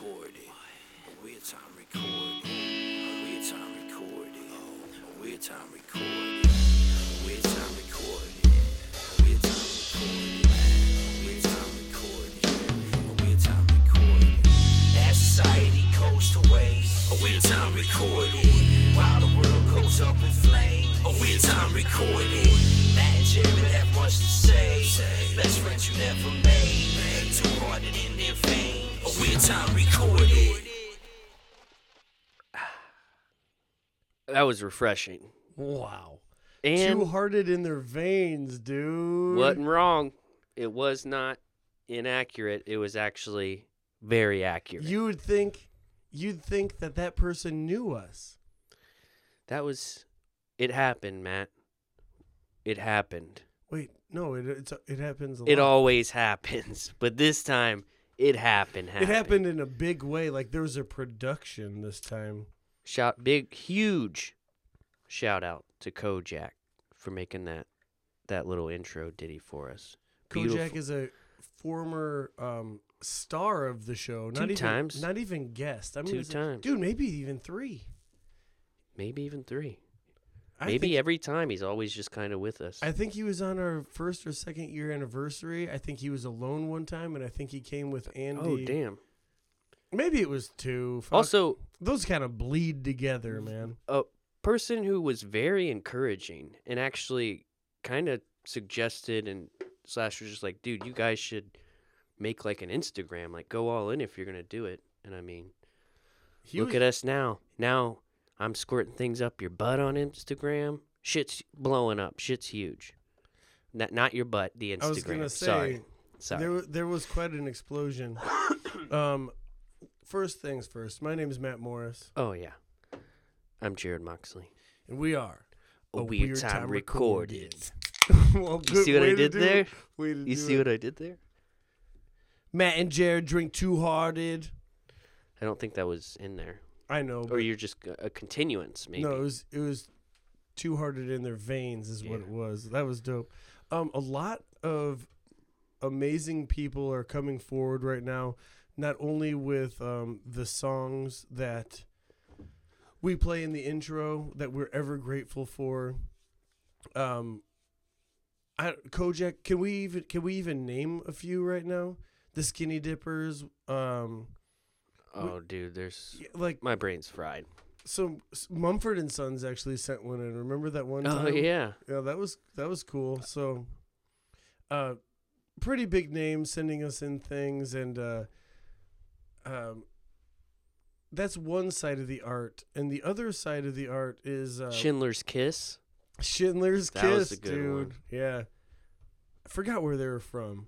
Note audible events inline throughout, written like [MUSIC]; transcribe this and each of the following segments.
recorded. A weird time recorded. A weird time recorded. A weird time recorded. A weird time recorded. A weird time recorded. A weird time recorded. A weird time recorded. As society goes to waste. A weird time recorded. While the world goes up in flames. A weird time recorded. Matt and Jarrod have much to say. Best friends you never made. Too hearted in their veins. A weird time recorded. [SIGHS] That was refreshing. Wow. And Two hearted in their veins, dude. wasn't wrong. It was not inaccurate. It was actually very accurate. You would think you'd think that that person knew us. that was it happened, Matt. It happened. Wait, no, it it's, it happens a It lot. always happens, [LAUGHS] but this time it happened. happened. It happened in a big way. Like there was a production this time. Shout big huge shout out to Kojak for making that that little intro ditty for us. Kojak is a former um, star of the show. Not Two even, times. Not even guest. I mean, Two times. dude. Maybe even three. maybe even three. I maybe think, every time he's always just kind of with us. I think he was on our first or second year anniversary. I think he was alone one time, and I think he came with Andy. oh damn. Maybe it was two. Fuck. Also, those kind of bleed together, man. a person who was very encouraging and actually kind of suggested and slash was just like, dude, you guys should make like an Instagram, like go all in if you're gonna do it. And I mean, He look was, at us now. Now I'm squirting things up your butt on Instagram. Shit's blowing up. Shit's huge. Not not your butt, the Instagram. I was gonna say Sorry. Sorry. there there was quite an explosion. [COUGHS] um, first things first. My name is Matt Morris, oh yeah. I'm Jarrod Moxley. and we are A, weird, time, recorded. [LAUGHS] well, You see what I did there? it. Way to You see it. what I did there? Matt and Jarrod drink two hearted. I don't think that was in there. I know, Or you're just a continuance, maybe. no, it was it was two hearted in their veins is what it was. That was dope. Um, a lot of amazing people are coming forward right now, not only with um, the songs that we play in the intro that we're ever grateful for. Um, I, Kojak, can we even can we even name a few right now? The Skinny Dippers, um, oh, dude, there's like my brain's fried. so Mumford and Sons actually sent one in. Remember that one? time? yeah, Yeah, that was that was cool. So, uh, pretty big names sending us in things, and uh, um, that's one side of the art, and the other side of the art is uh, Schindler's Kiss. Schindler's That Kiss, was a good dude. one. Yeah, I forgot where they were from.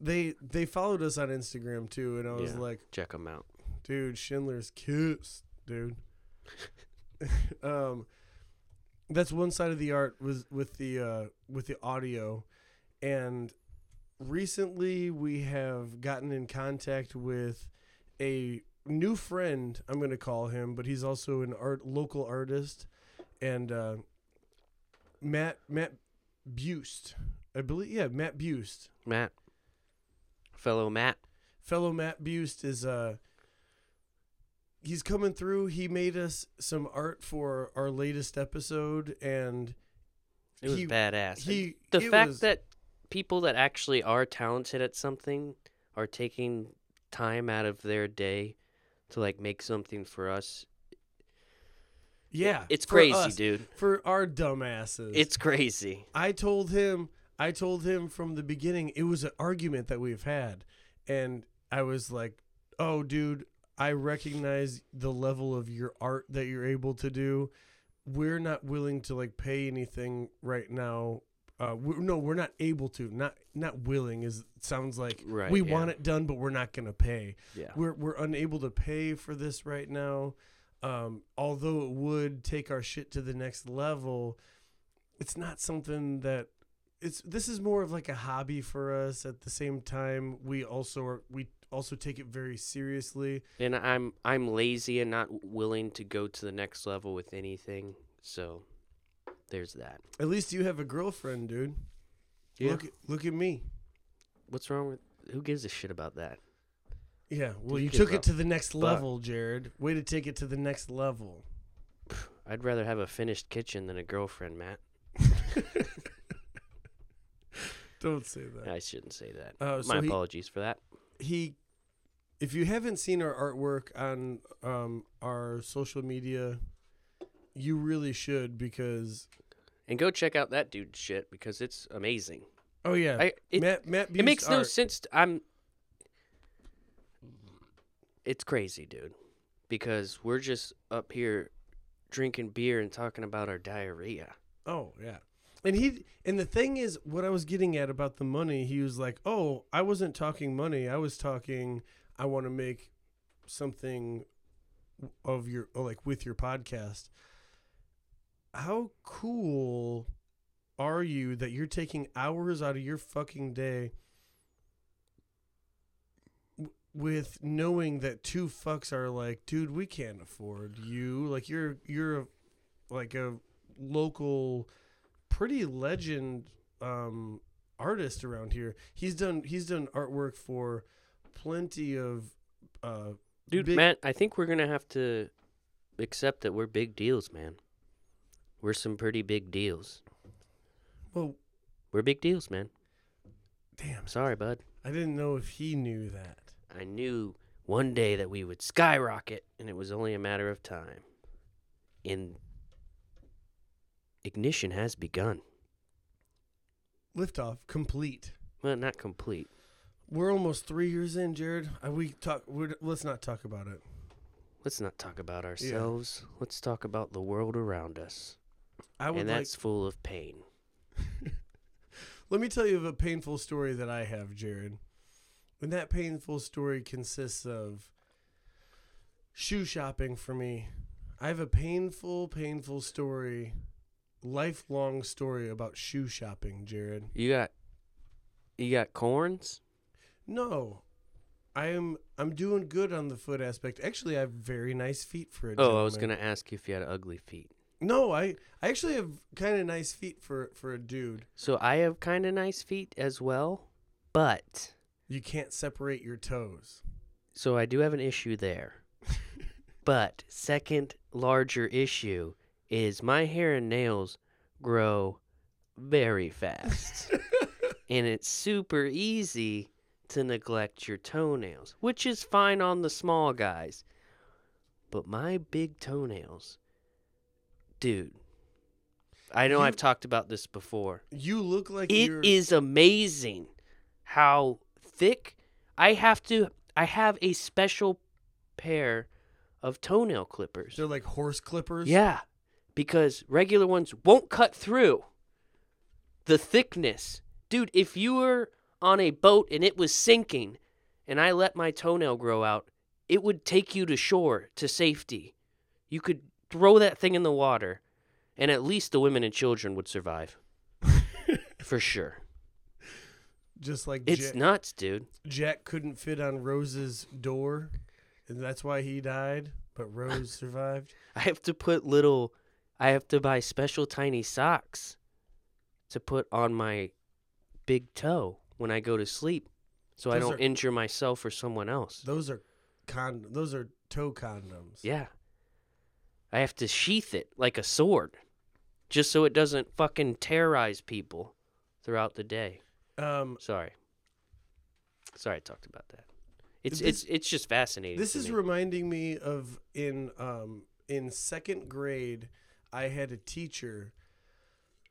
They they followed us on Instagram too, and I was Yeah. like, Check them out. Dude, Schindler's Kiss, dude. [LAUGHS] um, that's one side of the art was with the uh, with the audio, and recently we have gotten in contact with a new friend. I'm going to call him, but he's also an art local artist, and uh, Matt Matt Bust, I believe. Yeah, Matt Bust Matt, fellow Matt. fellow Matt Bust is uh he's coming through. He made us some art for our latest episode and It was he, badass. he the fact was- that people that actually are talented at something are taking time out of their day to like make something for us. yeah, It's crazy, us, dude. For our dumbasses. It's crazy. I told him I told him from the beginning it was an argument that we've had and I was like, "Oh dude, I recognize the level of your art that you're able to do. We're not willing to like pay anything right now. Uh we no, we're not able to. Not not willing is sounds like Right, we yeah. want it done but we're not going to pay. Yeah. We're we're unable to pay for this right now. Um, although it would take our shit to the next level, it's not something that it's. This is more of like a hobby for us. At the same time, we also are, we also take it very seriously. And I'm I'm lazy and not willing to go to the next level with anything. So there's that. At least you have a girlfriend, dude. Yeah. Look at- look at me. What's wrong with who gives a shit about that? Yeah, well, you you took it to the next level, Jarrod. Way to take it to the next level. I'd rather have a finished kitchen than a girlfriend, Matt. [LAUGHS] [LAUGHS] Don't say that. I shouldn't say that. Uh, so My he- apologies for that. he if you haven't seen our artwork on um, our social media you really should because And go check out that dude's shit because it's amazing. oh yeah I, it, matt matt it makes no art- sense. To, I'm. It's crazy, dude, because we're just up here drinking beer and talking about our diarrhea. oh yeah and he and the thing is what i was getting at about the money he was like oh i wasn't talking money. I was talking i want to make something of your oh, like with your podcast. How cool are you that you're taking hours out of your fucking day with knowing that two fucks are like dude we can't afford you. Like you're you're a, like a local pretty legend um artist around here he's done he's done artwork for plenty of uh Dude, Big- Matt, I think we're gonna have to accept that we're big deals, man. We're some pretty big deals. well We're big deals, man. damn Sorry, bud. i didn't know if he knew that I knew one day that we would skyrocket, and it was only a matter of time. And ignition has begun. liftoff complete Well, not complete. we're almost three years in jarrod Uh, we talk we're, let's not talk about it Let's not talk about ourselves. Let's talk about the world around us. i would And like that's full of pain. [LAUGHS] Let me tell you of a painful story that I have, Jarrod. And that painful story consists of shoe shopping for me. I have a painful, painful story, lifelong story about shoe shopping, Jarrod. You got you got corns? No. I am I'm doing good on the foot aspect. Actually, I have very nice feet for a dude. Oh, I was gonna ask you if you had ugly feet. No, I I actually have kind of nice feet for for a dude. So I have kind of nice feet as well, but You can't separate your toes. so I do have an issue there. [LAUGHS] but second larger issue is my hair and nails grow very fast. [LAUGHS] and it's super easy to neglect your toenails, which is fine on the small guys. But my big toenails, dude. I know You- I've talked about this before. You look like It you're is amazing how thick I have to I have a special pair of toenail clippers. they're like horse clippers. Yeah, because regular ones won't cut through the thickness. Dude, if you were on a boat and it was sinking and I let my toenail grow out, it would take you to shore to safety. You could throw that thing in the water and at least the women and children would survive. [LAUGHS] For sure. Just like It's Jack, nuts, dude. Jack couldn't fit on Rose's door, and that's why he died. But Rose [LAUGHS] survived. I have to put little I have to buy special tiny socks to put on my big toe when I go to sleep so I Those don't are- injure myself or someone else. Those are con. Those are toe condoms. Yeah. I have to sheath it like a sword just so it doesn't fucking terrorize people throughout the day. Um, Sorry. Sorry I talked about that. It's This- it's it's just fascinating. this to is me. reminding me of in um in second grade, I had a teacher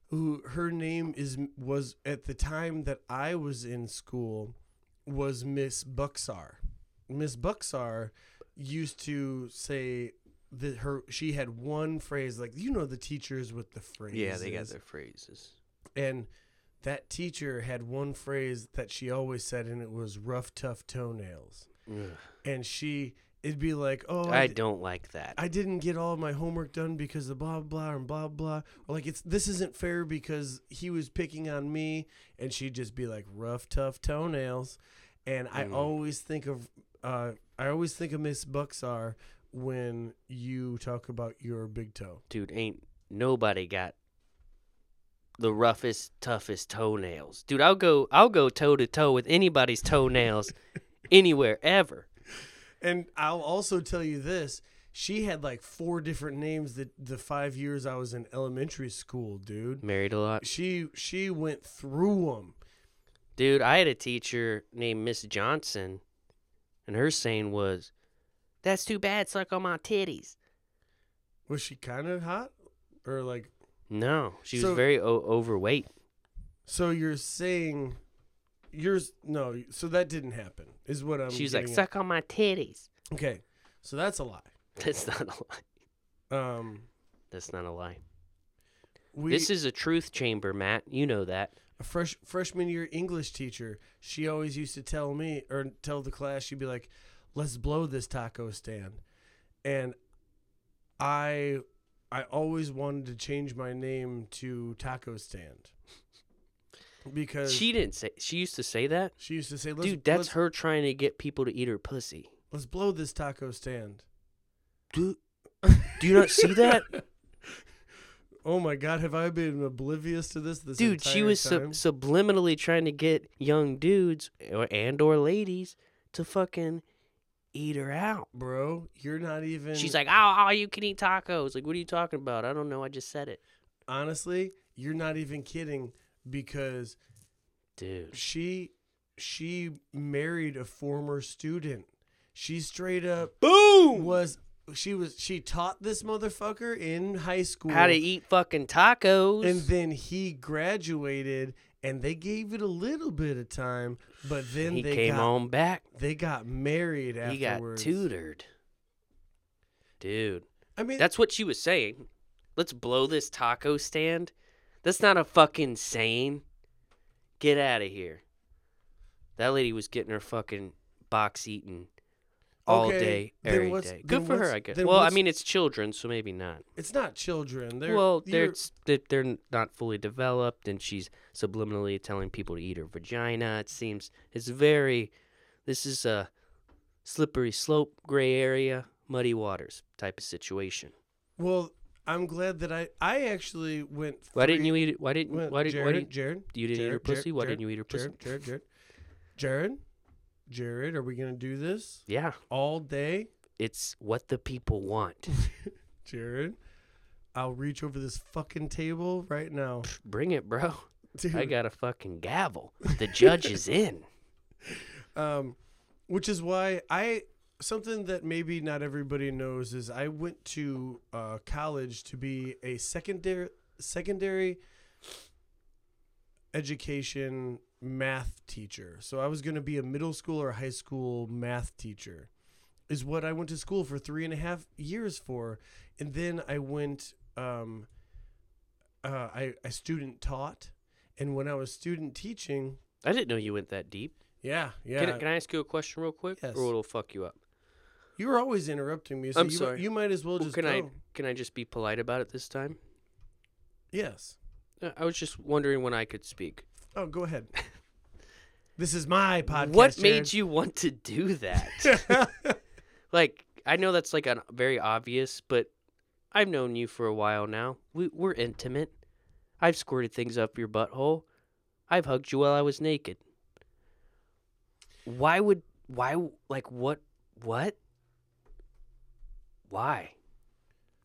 who her name is was at the time that I was in school was Miss Buxar. Miss Buxar used to say that her she had one phrase like you know the teachers with the phrases. Yeah, they got their phrases. And that teacher had one phrase that she always said, and it was rough, tough toenails. Ugh. And she, it'd be like, oh, I d- don't like that. I didn't get all my homework done because of blah blah and blah blah. Or like it's this isn't fair because he was picking on me, and she'd just be like rough, tough toenails. And I Mm. always think of, uh, I always think of Miss Buxar when you talk about your big toe. dude, ain't nobody got the roughest, toughest toenails. Dude, I'll go I'll go toe to toe with anybody's toenails [LAUGHS] anywhere ever. And I'll also tell you this: she had like four different names that the five years I was in elementary school, dude. Married a lot. She she went through them. Dude, I had a teacher named Miss Johnson, and her saying was, "That's too bad. Suck on my titties." Was she kind of hot, or like? No, she was So- very o- overweight. So you're saying, yours? No. So that didn't happen. Is what I'm. she was like, getting at. "Suck on my titties." Okay, so that's a lie. [LAUGHS] That's not a lie. Um, That's not a lie. we this is a truth chamber, Matt. You know that. a fresh freshman year English teacher. She always used to tell me or tell the class. She'd be like, "Let's blow this taco stand," and I, I always wanted to change my name to Taco Stand because She didn't say. She used to say that. she used to say, let's, Dude, that's her trying to get people to eat her pussy. Let's blow this taco stand." Dude, do you not see that? [LAUGHS] Oh my God, have I been oblivious to this? This Dude, she was sub- subliminally trying to get young dudes or, and or ladies to fucking eat her out. bro. You're not even. She's like, "Oh, oh, you can eat tacos." Like, what are you talking about? I don't know. I just said it, honestly, you're not even kidding because dude. she she married a former student. She straight up Boom. was she was she taught this motherfucker in high school How to eat fucking tacos? and then he graduated and they gave it a little bit of time, but then he they came got on back. they got married He got tutored, dude. I mean That's what she was saying. Let's blow this taco stand. That's not a fucking saying. Get out of here. That lady was getting her fucking box eaten all Okay, day, every day. Good for her, I guess. Well, I mean, it's children, so maybe not. it's not children. They're well, they're they- they're not fully developed, and she's subliminally telling people to eat her vagina. It seems it's very. This is a slippery slope, gray area, muddy waters type of situation. well, I'm glad that I I actually went Why didn't you eat it? Why didn't? why did? Jarrod, why did Jarrod, you didn't eat her pussy? Jarrod, why Jarrod, didn't you eat her pussy? Jarrod, Jarrod, Jarrod, Jarrod, Jarrod, are we gonna do this Yeah, all day? it's what the people want. [LAUGHS] Jarrod, I'll reach over this fucking table right now. Bring it, bro. Dude, I got a fucking gavel. [LAUGHS] The judge is in. um, which is why I something that maybe not everybody knows is I went to uh, college to be a secondary secondary education math teacher. So I was going to be a middle school or high school math teacher. Is what I went to school for three and a half years for, and then I went. Um, uh, I I student taught, and when I was student teaching, I didn't know you went that deep. yeah, yeah. Can, I, can I ask you a question real quick, Yes. or it'll fuck you up? You were always interrupting me. So I'm you, sorry. You might as well Well, just can go. I can I just be polite about it this time? Yes. Uh, I was just wondering when I could speak. Oh, go ahead. [LAUGHS] this is my podcast. what made you want to do that? [LAUGHS] like, I know that's like a very obvious, but I've known you for a while now. We, we're intimate. I've squirted things up your butthole. I've hugged you while I was naked. Why would why like what what? Why?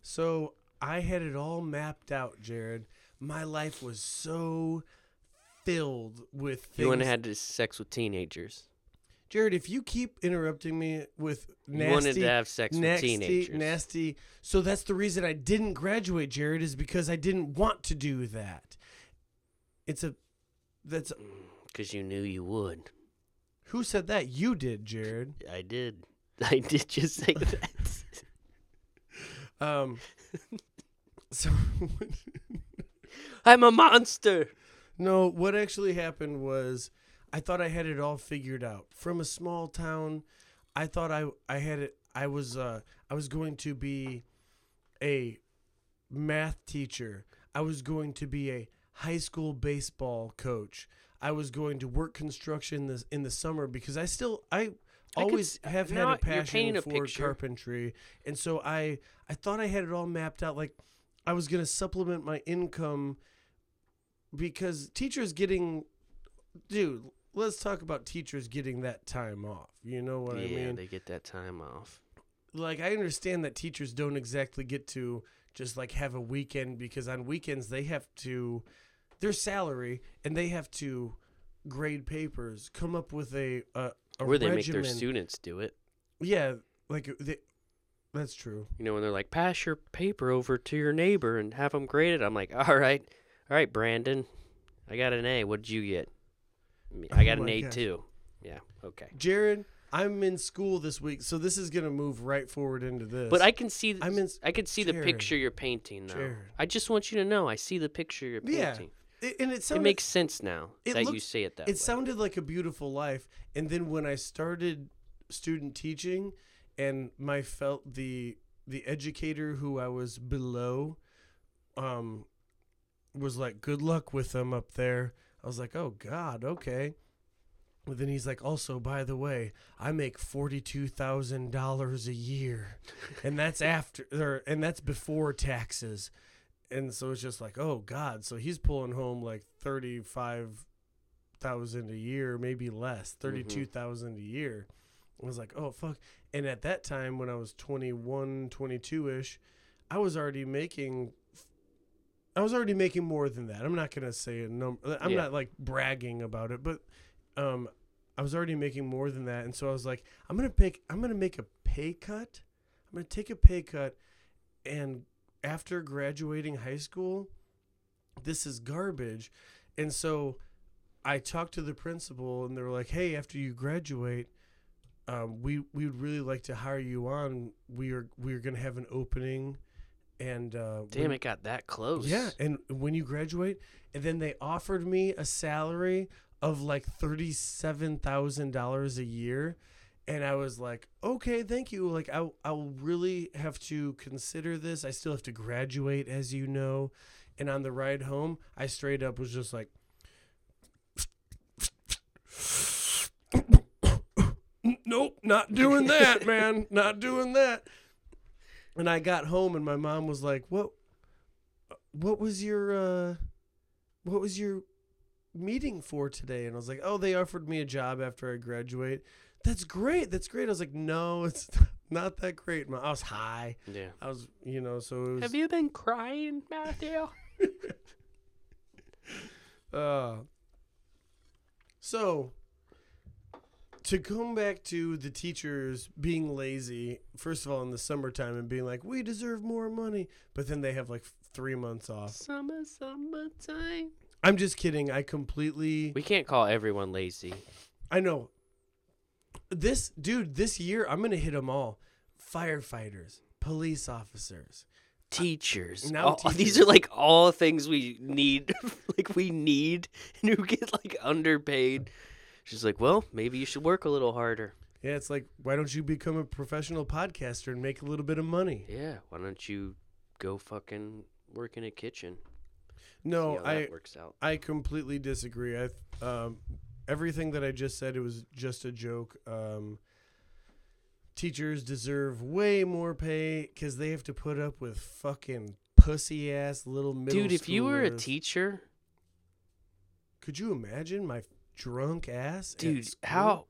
so I had it all mapped out, Jarrod. My life was so filled with things. You to have sex with teenagers. Jarrod, if you keep interrupting me with nasty, you wanted to have sex with teenagers. nasty. So that's the reason I didn't graduate, Jarrod, is because I didn't want to do that. It's a. That's Because you knew you would. who said that? You did, Jared. I did. [LAUGHS] I did just say [LAUGHS] that. Um. [LAUGHS] So [LAUGHS] I'm a monster. no, what actually happened was I thought I had it all figured out. From a small town, I thought I I had it. I was uh I was going to be a math teacher. I was going to be a high school baseball coach. I was going to work construction this in the summer because I still I I could always have had a passion a for carpentry, and so I I thought I had it all mapped out. Like I was gonna supplement my income because teachers getting, dude, let's talk about teachers getting that time off. You know what yeah, I mean? they get that time off. like I understand that teachers don't exactly get to just like have a weekend because on weekends they have to their salary and they have to grade papers, come up with a a, a Or they make their students do it. Yeah, like uh, they, that's true. You know, when they're like, pass your paper over to your neighbor and have them graded. I'm like, all right, all right, Brandon, I got an A. What'd you get? I oh got Oh an A gosh. too. Yeah, okay. Jarrod, I'm in school this week, so this is gonna move right forward into this. But I can see, I'm in. I can see the picture you're painting now. Jarrod. I just want you to know, I see the picture you're Yeah, painting. It, and it It makes sense now that you say it that way. it sounded like a beautiful life and then when i started student teaching and my felt the the educator who i was below um was like good luck with them up there. I was like oh god okay. But then he's like also by the way i make $42000 a year and that's after or, and that's before taxes and so it's just like oh god so he's pulling home like 35 thousand a year, maybe less, thirty a year. I was like, oh fuck. And at that time when I was 21, 22 ish, I was already making I was already making more than that. I'm not gonna say a number I'm Yeah. not like bragging about it, but um I was already making more than that. And so I was like, I'm gonna pick. I'm gonna make a pay cut. I'm gonna take a pay cut and after graduating high school, this is garbage. And so I talked to the principal, and they were like, "Hey, after you graduate, um, we we would really like to hire you on. We are we are gonna have an opening, and uh, Damn, when- it got that close. yeah. And when you graduate, and then they offered me a salary of like thirty seven thousand dollars a year." And I was like, okay, thank you. Like, I, I'll really have to consider this. I still have to graduate, as you know. And on the ride home, I straight up was just like, [COUGHS] nope, not doing that, [LAUGHS] man. Not doing that. And I got home and my mom was like, "What what was your uh what was your meeting for today?" And I was like, "Oh, they offered me a job after I graduate." That's great. That's great. I was like, "No, [LAUGHS] it's not that great." I was high. Yeah. I was, you know, so it was Have you been crying, Matthew? [LAUGHS] Uh, so to come back to the teachers being lazy, first of all, in the summertime and being like, we deserve more money, but then they have like three months off. Summer, summertime. I'm just kidding. I completely, We can't call everyone lazy. I know. This dude, this year, I'm gonna hit them all. Firefighters, police officers. Teachers. now All- [LAUGHS] These are like all things we need. [LAUGHS] like we need, [LAUGHS] and who get like underpaid. She's like, well, maybe you should work a little harder. Yeah, it's like, why don't you become a professional podcaster and make a little bit of money? Yeah. Why don't you go fucking work in a kitchen? No, I, works out. I completely disagree. I um, everything that I just said it was just a joke. Um, teachers deserve way more pay because they have to put up with fucking pussy ass little middle. Dude, if you were a schoolers. teacher, could you imagine my drunk ass? at dude, school? how?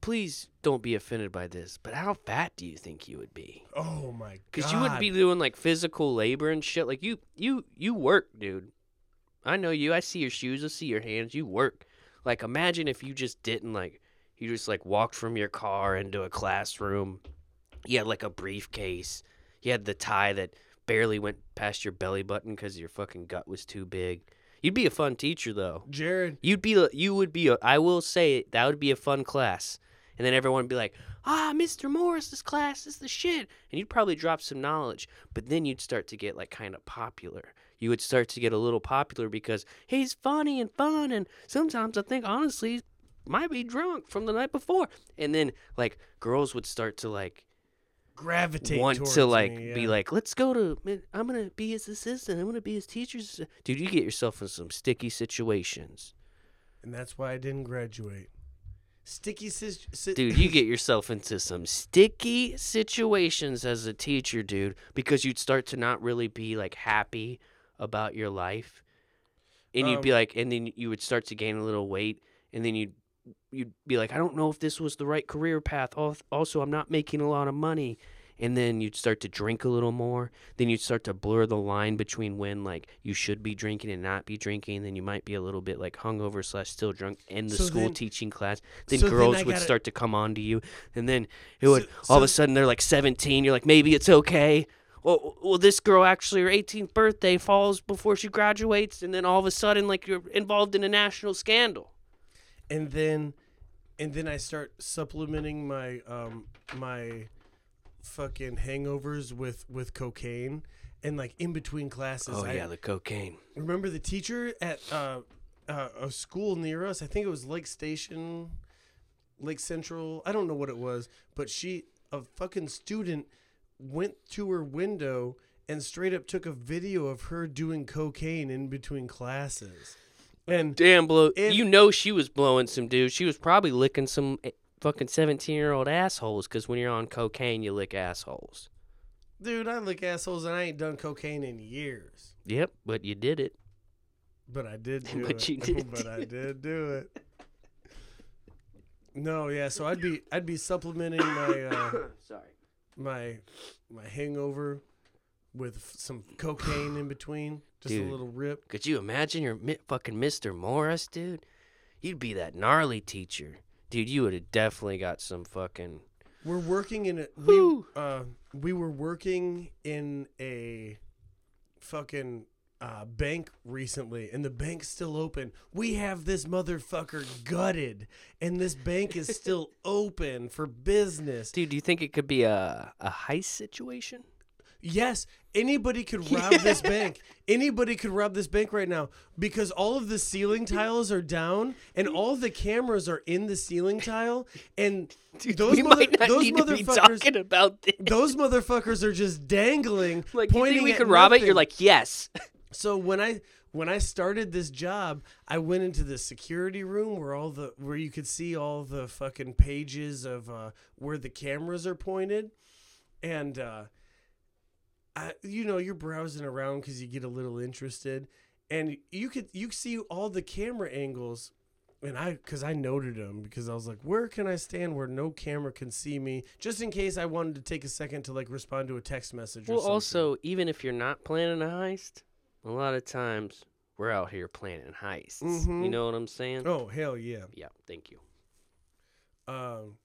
Please don't be offended by this, but how fat do you think you would be? Oh my god! Because you wouldn't be doing like physical labor and shit. Like you, you, you work, dude. I know you. I see your shoes. I see your hands. You work. Like imagine if you just didn't like. You just like walked from your car into a classroom. You had like a briefcase. You had the tie that barely went past your belly button because your fucking gut was too big. You'd be a fun teacher though. Jarrod. You'd be. You would be. A, I will say that would be a fun class. And then everyone would be like, "Ah, Mr. Morris's class is the shit," and you'd probably drop some knowledge. But then you'd start to get like kind of popular. You would start to get a little popular because he's funny and fun, and sometimes I think honestly he might be drunk from the night before. And then like girls would start to like gravitate want to like me, be like, let's go to. man, I'm gonna be his assistant. I'm gonna be his teacher's. Dude, you get yourself in some sticky situations. and that's why I didn't graduate. Sticky sis, si- Dude, you get yourself into some sticky situations as a teacher, dude, because you'd start to not really be like happy about your life. And you'd be Um, like, and then you would start to gain a little weight, and then you'd you'd be like, I don't know if this was the right career path. Also, I'm not making a lot of money. And then you'd start to drink a little more. Then you'd start to blur the line between when like you should be drinking and not be drinking. Then you might be a little bit like hungover slash still drunk in the So school then- teaching class. Then so girls I would gotta- start to come on to you, and then it would So- all of a sudden they're like 17. You're like maybe it's okay. Well, well, this girl actually her 18th birthday falls before she graduates, and then all of a sudden like you're involved in a national scandal. and then and then I start supplementing my um my fucking hangovers with with cocaine and like in between classes Oh I yeah, the cocaine. remember the teacher at uh, uh a school near us I think it was Lake Station Lake Central I don't know what it was but she a fucking student went to her window and straight up took a video of her doing cocaine in between classes and Damn, blow. If- you know she was blowing some dude. She was probably licking some eh, fucking 17 year old assholes. Because when you're on cocaine, you lick assholes. Dude, I lick assholes and I ain't done cocaine in years. Yep, but you did it. But I did [LAUGHS] do But it. you [LAUGHS] did but I did do it. No, yeah, so I'd be I'd be supplementing my uh, [COUGHS] Sorry. My my hangover with some cocaine in between, just Dude. a little rip. Could you imagine you're mi- fucking Mr. Morris, dude? You'd be that gnarly teacher. Dude, you would have definitely got some fucking. We're working in a we uh we were working in a fucking uh, bank recently, and the bank's still open. We have this motherfucker gutted, and this bank is still [LAUGHS] open for business. Dude, do you think it could be a, a heist situation? Yes, anybody could [LAUGHS] rob this bank. Anybody could rob this bank right now because all of the ceiling tiles are down and all the cameras are in the ceiling tile, and [LAUGHS] those we mother- those need to be motherfuckers. talking about this. Those motherfuckers are just dangling, Like, you pointing think we could rob it? You're like, yes. So when I when I started this job, I went into the security room where all the where you could see all the fucking pages of uh, where the cameras are pointed, and uh, I, you know you're browsing around because you get a little interested, and you could you see all the camera angles. And I, because I noted them, because I was like, where can I stand where no camera can see me, just in case I wanted to take a second to like respond to a text message. or Well, also, even if you're not planning a heist, a lot of times we're out here planning heists. You Mhm. know what I'm saying? oh hell yeah, Yeah, thank you. um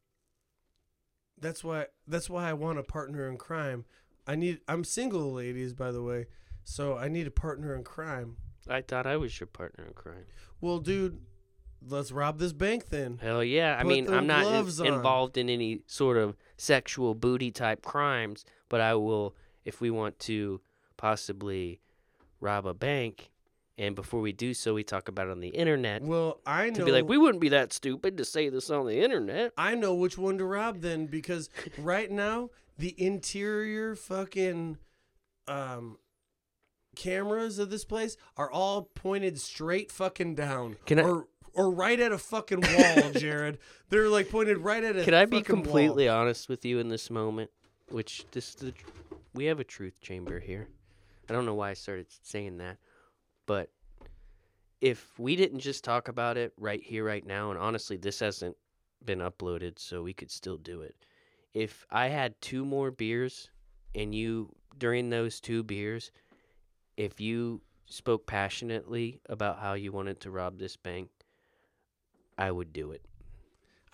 that's why that's why I want a partner in crime. I need I'm single ladies by the way. So I need a partner in crime. I thought I was your partner in crime. Well, dude, let's rob this bank then. Hell yeah. I mean, I'm not in- involved in any sort of sexual booty type crimes, but I will, if we want to possibly rob a bank, and before we do so, we talk about it on the internet. Well, I know To be like, we wouldn't be that stupid to say this on the internet. I know which one to rob then because [LAUGHS] right now the interior fucking um cameras of this place are all pointed straight fucking down. Can I- or or right at a fucking wall, [LAUGHS] Jarrod. They're like pointed right at a Can I be fucking wall. completely honest with you in this moment? Which this the we have a truth chamber here. I don't know why I started saying that, but if we didn't just talk about it right here, right now, and honestly, this hasn't been uploaded, so we could still do it. If I had two more beers, and you during those two beers, if you spoke passionately about how you wanted to rob this bank, I would do it.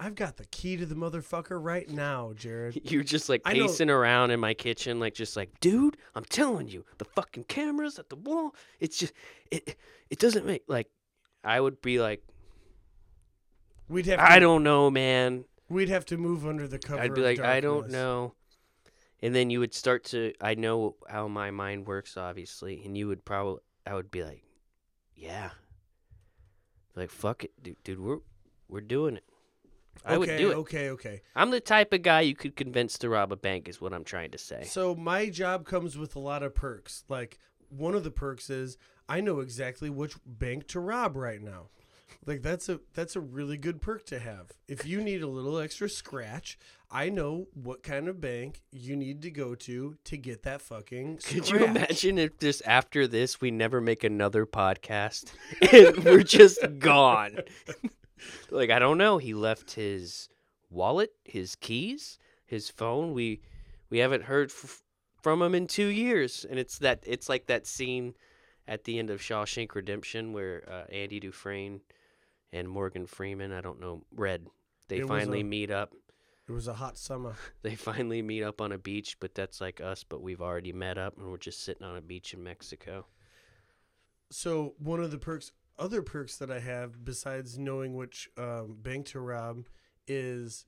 I've got the key to the motherfucker right now, Jarrod. [LAUGHS] You're just like I know- pacing around in my kitchen, like just like, dude, I'm telling you, the fucking cameras at the wall. It's just it it doesn't make like I would be like, We'd have to, I don't know, man. we'd have to move under the cover. I'd be like, I don't know. And then you would start to I know how my mind works obviously, and you would probably I would be like, yeah. Like fuck it, dude, dude we're we're doing it. I would Okay, do it. Okay, okay. I'm the type of guy you could convince to rob a bank is what I'm trying to say. So my job comes with a lot of perks. Like one of the perks is I know exactly which bank to rob right now. Like that's a that's a really good perk to have. If you need a little extra scratch, I know what kind of bank you need to go to to get that fucking scratch. [LAUGHS] Could you imagine if just after this we never make another podcast [LAUGHS] and we're just gone? [LAUGHS] like I don't know. He left his wallet, his keys, his phone. We we haven't heard f- from him in two years, and it's that it's like that scene at the end of Shawshank Redemption where uh, Andy Dufresne and Morgan Freeman, I don't know, Red, they It finally a- meet up. It was a hot summer. [LAUGHS] They finally meet up on a beach, but that's like us, but we've already met up and we're just sitting on a beach in Mexico. So one of the perks, other perks that I have besides knowing which um, bank to rob, is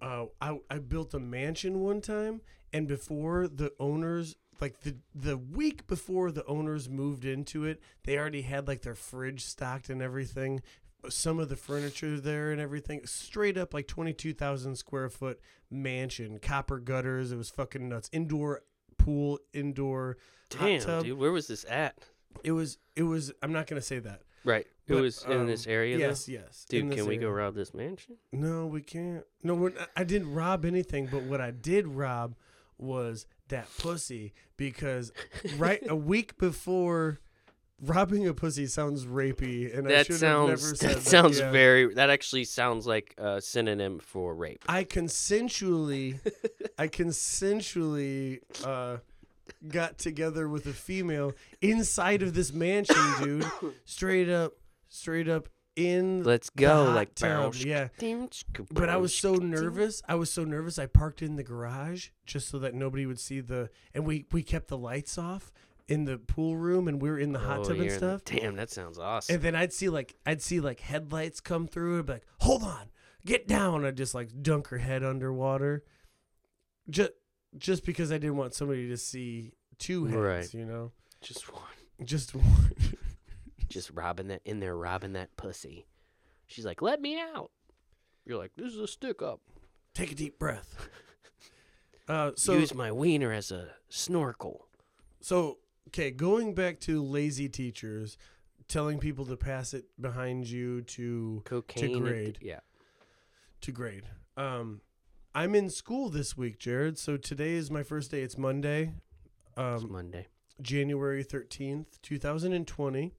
uh, I I built a mansion one time, and before the owners, like the the week before the owners moved into it, they already had like their fridge stocked and everything. Some of the furniture there and everything, straight up like twenty two thousand square foot mansion, copper gutters. It was fucking nuts. Indoor pool, indoor hot Damn, tub. dude, where was this at? It was. It was. I'm not gonna say that. Right. It But, was in this um, area, though? Yes, yes. in Dude, this can we go area. rob this mansion? No, we can't. No, we're not, I didn't rob anything. But what I did rob was that pussy because [LAUGHS] right a week before. Robbing a pussy sounds rapey, and I That should have never sounds said that sounds yeah. very that actually sounds like a synonym for rape. I consensually, I consensually uh, got together with a female inside of this mansion, dude. [COUGHS] Straight up, straight up in. Let's the go hot like tub, yeah. But But I was so nervous. I was so nervous. I parked in the garage just so that nobody would see the. And we we kept the lights off in the pool room, and we were in the hot oh, tub and stuff. Damn, that sounds awesome. And then I'd see like I'd see like headlights come through and be like, "Hold on, get down!" I'd just like dunk her head underwater, just just because I didn't want somebody to see two heads, Right. you know, just one, just one. [LAUGHS] just robbing that in there, robbing that pussy. She's like, "Let me out." You're like, "This is a stick up." Take a deep breath. [LAUGHS] Uh, so Use my wiener as a snorkel. So, okay, going back to lazy teachers telling people to pass it behind you to Cocaine. to grade. yeah. to grade. Um I'm in school this week, Jarrod. So today is my first day. It's Monday, It's um, Monday. January 13th, 2020.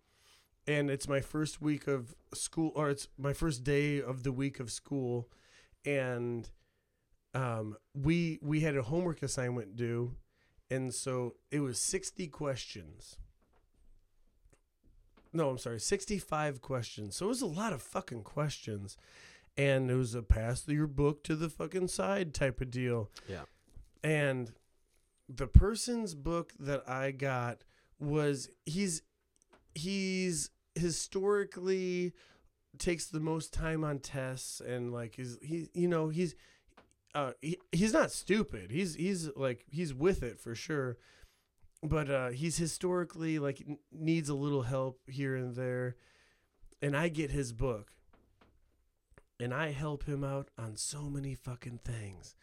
And it's my first week of school, or it's my first day of the week of school. And um, we we had a homework assignment due, and so it was 60 questions. No, I'm sorry, 65 questions. So it was a lot of fucking questions. And it was a pass your book to the fucking side type of deal. Yeah. And the person's book that I got was he's he's historically takes the most time on tests and like is he you know he's uh he, he's not stupid he's he's like he's with it for sure but uh he's historically like needs a little help here and there and I get his book and I help him out on so many fucking things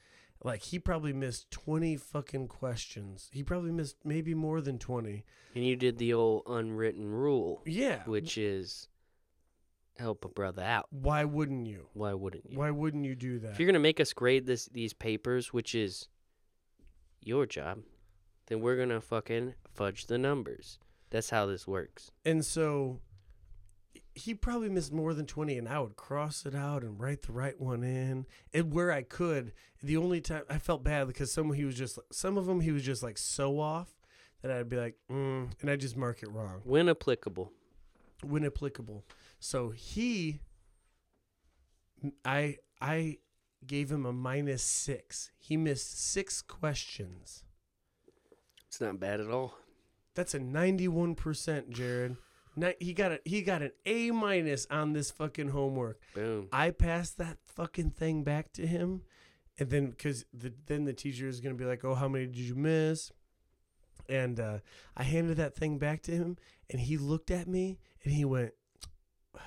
like he probably missed 20 fucking questions he probably missed maybe more than 20 And you did the old unwritten rule, yeah which is help a brother out. why wouldn't you Why wouldn't you? why wouldn't you do that If you're gonna make us grade this these papers, which is your job, then we're gonna fucking fudge the numbers. That's how this works. And so he probably missed more than 20 and I would cross it out and write the right one in and where I could. The only time I felt bad because some he was just some of them he was just like so off that I'd be like, mm, and I just mark it wrong When applicable. when applicable. So he I I gave him a minus 6. He missed 6 questions. It's not bad at all. That's a 91%, Jarrod. He got a he got an A minus on this fucking homework. Boom. I passed that fucking thing back to him, and then because the, then the teacher is gonna be like, "Oh, how many did you miss?" And uh, I handed that thing back to him, and he looked at me and he went, [SIGHS]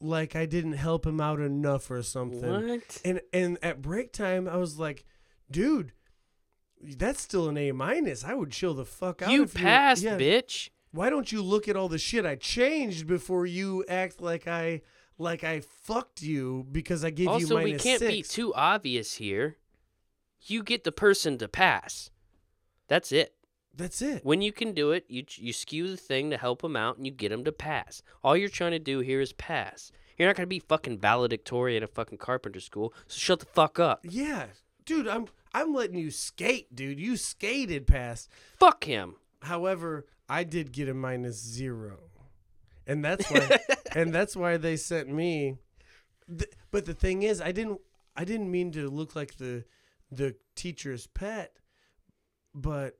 like I didn't help him out enough or something. What? And and at break time, I was like, dude, that's still an A minus. I would chill the fuck out. You passed, yeah. bitch. Why don't you look at all the shit I changed before you act like I like I fucked you because I gave you Also, we can't be too obvious here. You get the person to pass. That's it. That's it. When you can do it, you you skew the thing to help them out, and you get them to pass. All you're trying to do here is pass. You're not gonna be fucking valedictorian at a fucking carpenter school, so shut the fuck up. Yeah, dude, I'm I'm letting you skate, dude. You skated past. Fuck him. However, I did get a minus zero, and that's why [LAUGHS] and that's why they sent me. Th- but the thing is, I didn't I didn't mean to look like the the teacher's pet, but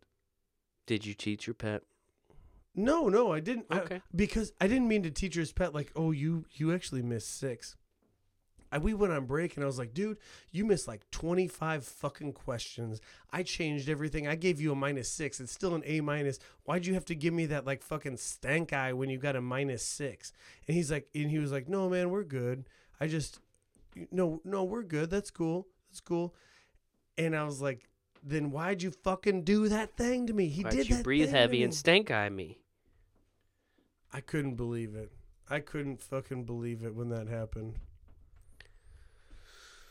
Did you teach your pet? no, no, I didn't. I- Okay. because I didn't mean to teacher's pet like, oh, you you actually missed six. I, we went on break and I was like, dude, you missed like 25 fucking questions. I changed everything. I gave you a minus six. It's still an A minus. Why'd you have to give me that like fucking stank eye when you got a minus six? And he's like, and he was like, no, man, we're good. I just, no, no, we're good. That's cool. That's cool. And I was like, then why'd you fucking do that thing to me? He Why'd did you that breathe heavy and stank eye me? I couldn't believe it. I couldn't fucking believe it when that happened.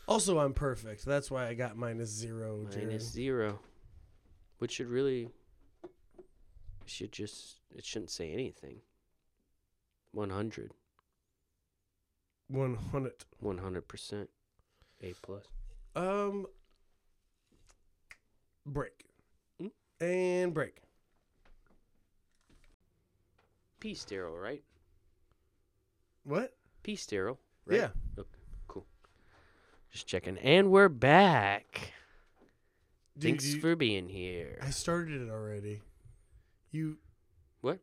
Also, I'm perfect. That's why I got minus zero. Jarrod. Minus zero. Which should really should just it shouldn't say anything. One hundred. One hundred. One hundred percent. A plus. Um. Break. Hmm? And break. P sterile, right? What? P sterile. Right? Yeah. Okay. Just checking. And we're back. Dude, Thanks you- for being here. I started it already. You. What?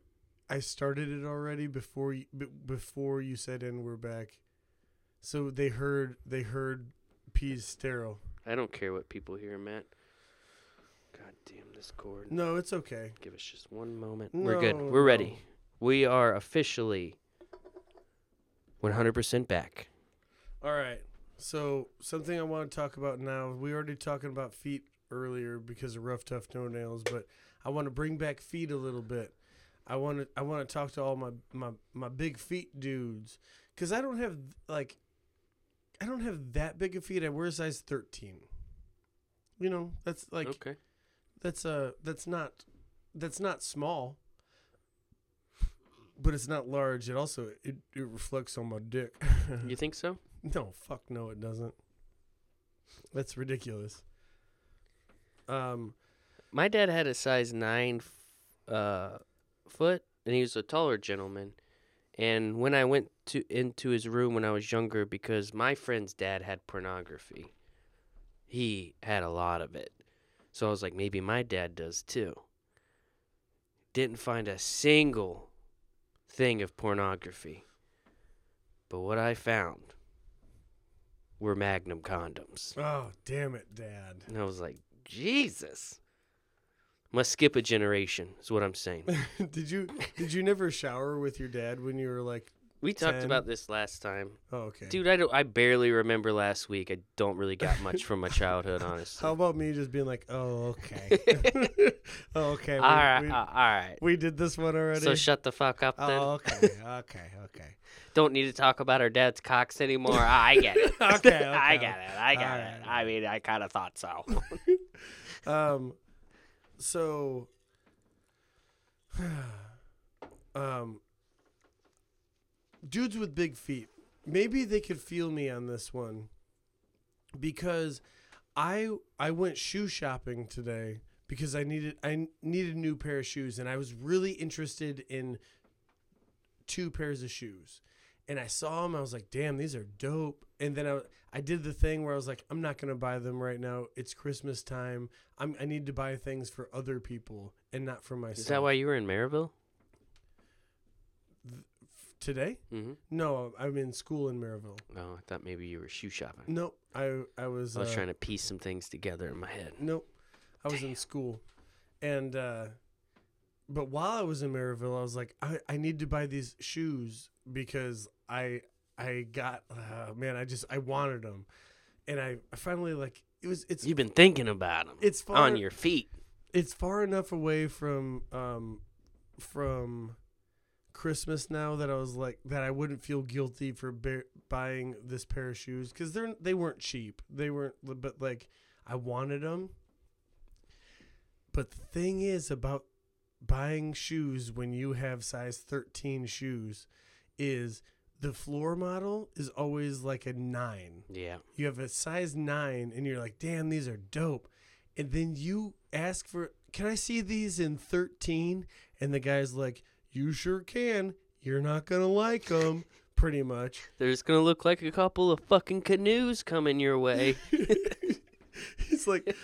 I started it already before you b- before you said and we're back. So they heard they heard P's sterile. I don't care what people hear, Matt. God damn this cord. No, it's okay. Give us just one moment. We're good. We're no. ready. We are officially 100% back. All right. So something I want to talk about now. We already talking about feet earlier because of rough, tough toenails, but I want to bring back feet a little bit. I want to I want to talk to all my my my big feet dudes because I don't have like I don't have that big of feet. I wear a size thirteen. You know that's like okay. that's uh that's not that's not small, but it's not large. It also it, it reflects on my dick. [LAUGHS] You think so? No, fuck no, it doesn't. That's ridiculous. Um, My dad had a size 9 f- uh, foot and he was a taller gentleman. And when I went to into his room when I was younger because my friend's dad had pornography. He had a lot of it. So I was like maybe my dad does too. Didn't find a single thing of pornography. But what I found were Magnum condoms. oh damn it, Dad. And I was like, Jesus. Must skip a generation, is what I'm saying. [LAUGHS] did you did you never shower with your dad when you were like? We talked Ten. about this last time. Oh, okay. Dude, I, don't, I barely remember last week. I don't really got much from my childhood, honestly. How about me just being like, oh okay, [LAUGHS] [LAUGHS] oh okay, we, all right, we, uh, all right. we did this one already. So shut the fuck up then. oh okay, okay, okay. [LAUGHS] Don't need to talk about our dad's cocks anymore. I get it. Okay, I get it. I get All it. right. I mean, I kind of thought so. Um, so, [SIGHS] um, dudes with big feet, maybe they could feel me on this one because I I went shoe shopping today because I needed I needed a new pair of shoes and I was really interested in two pairs of shoes. And I saw them, I was like, "Damn, these are dope." And then I, I did the thing where I was like, "I'm not gonna buy them right now. It's Christmas time. I'm, I need to buy things for other people and not for myself." Is that why you were in Maryville? Today? Mm-hmm. No, I'm in school in Maryville. Oh, I thought maybe you were shoe shopping. Nope, I I was. I was uh, trying to piece some things together in my head. Nope. I was in school. And uh but while I was in Maryville, I was like, I, I need to buy these shoes because I I got uh, man, I just I wanted them. And I, I finally like it was it's You've been thinking about them it's far on your feet. it's far enough away from um from Christmas now that I was like that I wouldn't feel guilty for ba- buying this pair of shoes because they're they weren't cheap they weren't but like I wanted them. But the thing is about buying shoes when you have size 13 shoes is the floor model is always like a 9. Yeah. You have a size 9 and you're like, "Damn, these are dope." And then you ask for, "Can I see these in 13?" And the guy's like, "You sure can. You're not going to like them." Pretty much. [LAUGHS] There's gonna look like a couple of fucking canoes coming your way. [LAUGHS] [LAUGHS] he's like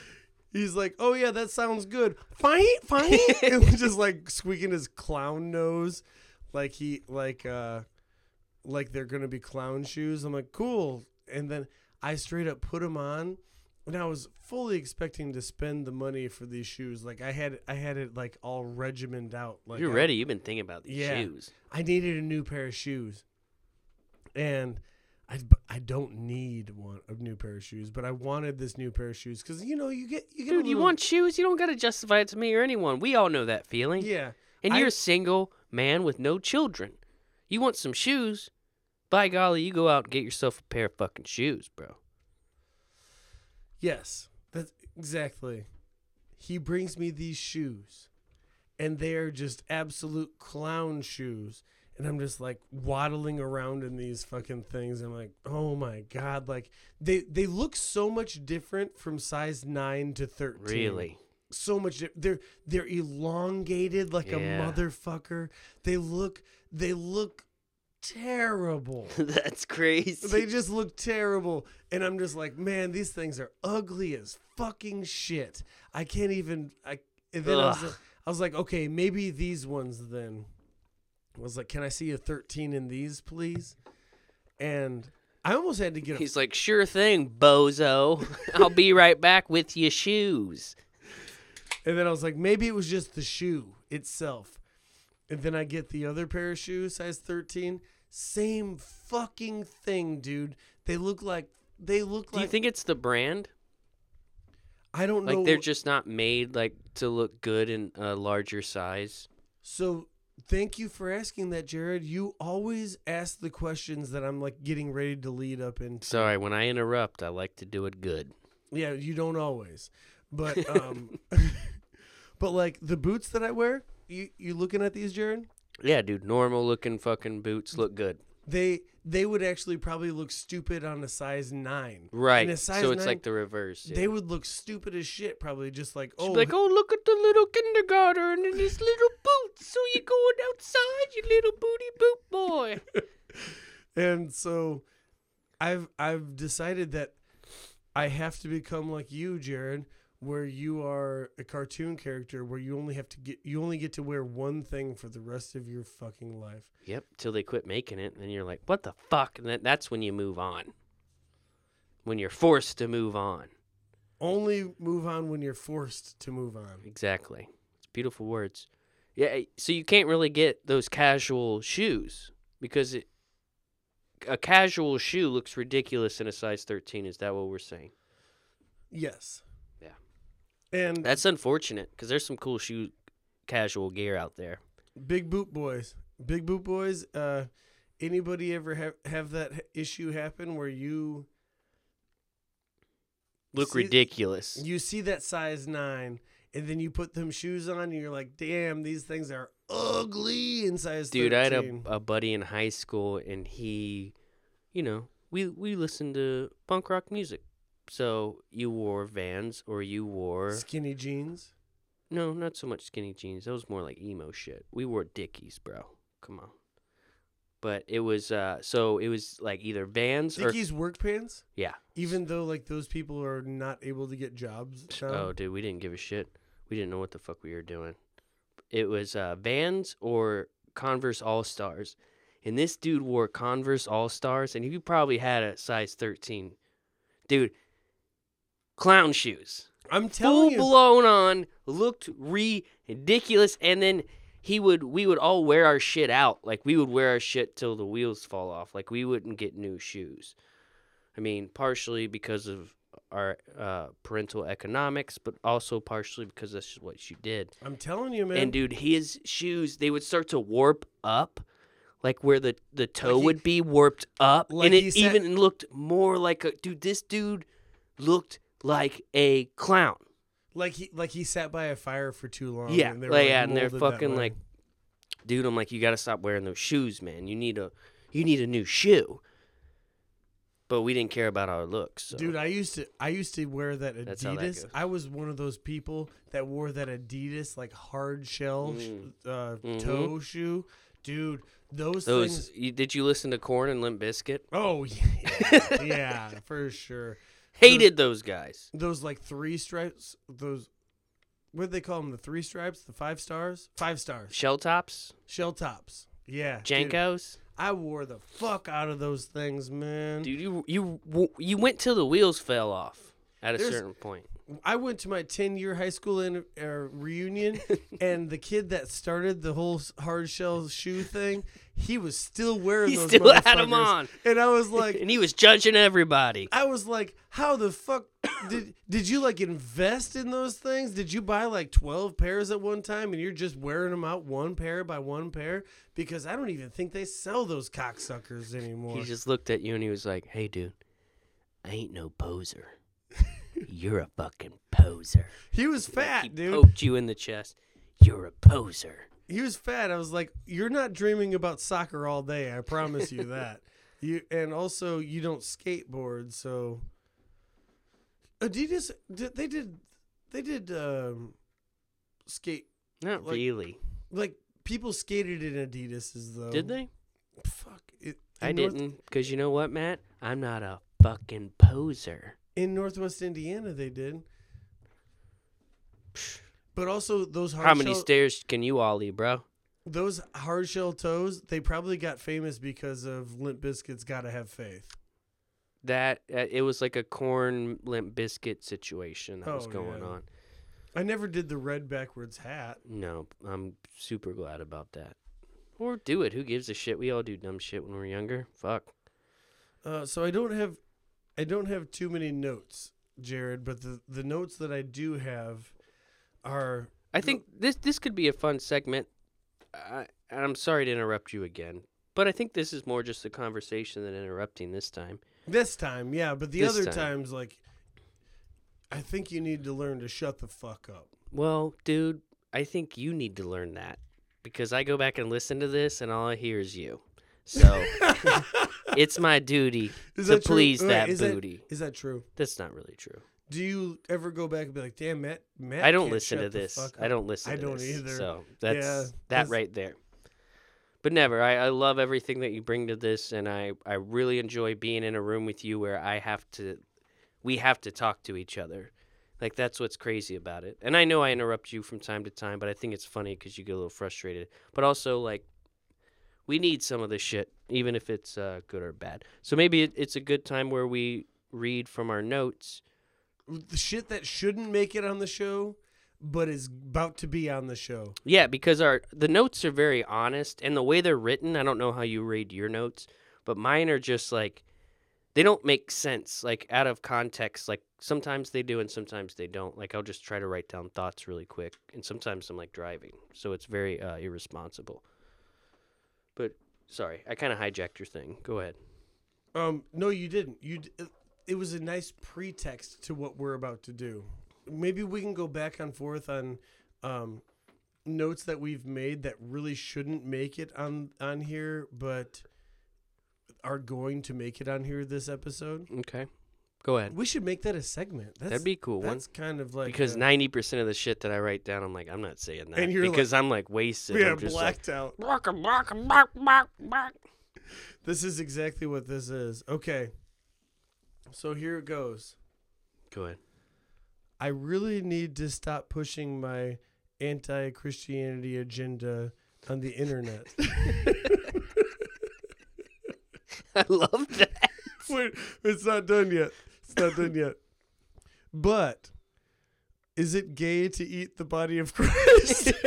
he's like oh yeah that sounds good fine fine and just like squeaking his clown nose like he like uh like they're gonna be clown shoes i'm like cool and then i straight up put them on and i was fully expecting to spend the money for these shoes like i had i had it like all regimented out like You're I- ready. You've been thinking about these Yeah. shoes. I needed a new pair of shoes, and I I don't need one a new pair of shoes, but I wanted this new pair of shoes because you know you get you get Dude, you want shoes? You don't gotta justify it to me or anyone. We all know that feeling. yeah And I- you're a single man with no children. You want some shoes? By golly, you go out and get yourself a pair of fucking shoes, bro. Yes that's exactly. He brings me these shoes, and they are just absolute clown shoes. And I'm just like waddling around in these fucking things. I'm like, oh my god! Like they they look so much different from size nine to thirteen. Really? so much di- they're they're elongated like a motherfucker they look they look terrible [LAUGHS] That's crazy. they just look terrible and i'm just like man these things are ugly as fucking shit i can't even i and then I was, like, I was like okay maybe these ones then I was like can i see a 13 in these please and i almost had to get a He's like, sure thing, bozo. [LAUGHS] I'll be right back with your shoes. And then I was like, maybe it was just the shoe itself. And then I get the other pair of shoes, size 13. Same fucking thing, dude. They look like they look like Do you think it's the brand? I don't know. Like they're just not made like to look good in a larger size. so thank you for asking that, Jarrod. You always ask the questions that I'm like getting ready to lead up into. Sorry, when I interrupt, I like to do it good. Yeah, you don't always. But [LAUGHS] um [LAUGHS] but like the boots that I wear, you you looking at these, Jarrod? Yeah, dude, normal looking fucking boots look good. They they would actually probably look stupid on a size 9. Right. a size So it's nine, like the reverse. yeah. they would look stupid as shit probably just like oh like, oh, look at the little kindergarten in his little [LAUGHS] boots. So you going outside, you little booty boot boy. [LAUGHS] and so i've i've decided that i have to become like you jarrod where you are a cartoon character where you only have to get you only get to wear one thing for the rest of your fucking life yep. Till they quit making it, and then you're like, what the fuck? And that's when you move on. When you're forced to move on. only move on when you're forced to move on Exactly. It's beautiful words. Yeah. eh, So you can't really get those casual shoes because it, a casual shoe looks ridiculous in a size 13. Is that what we're saying? yes. And That's unfortunate because there's some cool shoe casual gear out there. big boot boys big boot boys uh anybody ever have have that issue happen where you Look See- ridiculous. you see that size nine, and then you put them shoes on, and you're like, damn, these things are ugly in size Dude, I had a, a buddy in high school, and he, you know, we we listened to punk rock music. So you wore Vans or you wore skinny jeans. no, not so much skinny jeans. That was more like emo shit. We wore Dickies, bro. Come on. But it was uh so it was like either Vans or Dickies work pants, yeah. even though like those people are not able to get jobs. now. Oh, dude, we didn't give a shit. We didn't know what the fuck we were doing. It was uh, Vans or Converse All Stars, and this dude wore Converse All Stars, and he probably had a size thirteen. Dude, clown shoes, I'm full telling you, Full blown on, looked ridiculous, and then he would we would all wear our shit out, like we would wear our shit till the wheels fall off, like we wouldn't get new shoes. I mean, partially because of our uh, parental economics, but also partially because that's just what you did. I'm telling you, man. And dude, his shoes they would start to warp up, like where the the toe he- would be warped up, Like and it said- even looked more like a dude. This dude looked like a clown. Like he like he sat by a fire for too long. yeah, and they like, were, like, yeah, and they're fucking like, dude, I'm like, you gotta stop wearing those shoes, man. You need a, you need a new shoe. But we didn't care about our looks. So. Dude, I used to I used to wear that that Adidas. goes. I was one of those people that wore that Adidas like hard shell Mm. uh, Mhm. toe shoe. Dude, those, those. things. You, did you listen to Korn and Limp Bizkit? Oh [LAUGHS] yeah, yeah, for sure. Hated those guys. Those like three stripes. Those what do they call them? The three stripes, the five stars, five stars, Shell tops, shell tops. Yeah, dude, Jankos. I wore the fuck out of those things, man. Dude, you you you went till the wheels fell off at a There's- certain point. I went to my 10 year high school in, uh, reunion, [LAUGHS] and the kid that started the whole hard shell shoe thing, he was still wearing He those still had 'em motherfuckers. on. And I was like, and he was judging everybody. I was like, how the fuck did did you like invest in those things? Did you buy like 12 pairs at one time and you're just wearing them out one pair by one pair? Because I don't even think they sell those cocksuckers anymore. He just looked at you and he was like, "Hey, dude, I ain't no poser. You're a fucking poser." he was He fat, dude. poked you in the chest. You're a poser. he was fat. I was like, "You're not dreaming about soccer all day. I promise you that." [LAUGHS] You and also you don't skateboard, so Adidas did- they did they did um, skate Not Like- really. like people skated in Adidas's though. Did they? Fuck it. I North- didn't. Because you know what, Matt? I'm not a fucking poser. In Northwest Indiana. They did. But also those hard How many shell, stairs can you ollie, bro? those hard shell toes, they probably got famous because of Limp Bizkit's "Gotta Have Faith." That uh, it was like a Korn Limp Bizkit situation that was Oh, going yeah. on. I never did the red backwards hat. No, I'm super glad about that. Or do it. Who gives a shit? We all do dumb shit when we're younger. Fuck. Uh, so I don't have, I don't have too many notes, Jarrod. But the the notes that I do have are I think this this could be a fun segment. I, I'm sorry to interrupt you again, but I think this is more just a conversation than interrupting this time. this time, yeah. But the This other time. times, like, I think you need to learn to shut the fuck up. Well, dude, I think you need to learn that because I go back and listen to this and all I hear is you. So [LAUGHS] [LAUGHS] it's my duty [LAUGHS] Is to that please Wait, that is booty. Is that true? That's not really true. Do you ever go back and be like, "Damn, Matt, Matt"? I don't listen to this. I don't listen I don't this. either. So that's Yeah, that that's- right there. But never. I, I love everything that you bring to this and I, I really enjoy being in a room with you where I have to we have to talk to each other. Like that's what's crazy about it. And I know I interrupt you from time to time, but I think it's funny because you get a little frustrated. But also like we need some of this shit, even if it's uh, good or bad. So maybe it, it's a good time where we read from our notes. The shit that shouldn't make it on the show, but is about to be on the show. Yeah, because our the notes are very honest, and the way they're written, I don't know how you read your notes, but mine are just like they don't make sense, like out of context. Like sometimes they do, and sometimes they don't. Like I'll just try to write down thoughts really quick, and sometimes I'm like driving, so it's very uh, irresponsible. But sorry, I kind of hijacked your thing. Go ahead. Um, no, you didn't. You. d- It was a nice pretext to what we're about to do. Maybe we can go back and forth on um, notes that we've made that really shouldn't make it on on here, but are going to make it on here this episode. Okay, go ahead. We should make that a segment. That's, That'd be cool one. That's kind of like Because ninety percent of the shit that I write down, I'm like, I'm not saying that. And you're like- because I'm like wasted. yeah, I'm just like, blacked out. "Bark, bark, bark, bark, bark." This is exactly what this is. Okay. So here it goes. Go ahead. I really need to stop pushing my anti Christianity agenda on the internet. [LAUGHS] [LAUGHS] I love that. Wait, it's not done yet. It's not done yet. But is it gay to eat the body of Christ? [LAUGHS]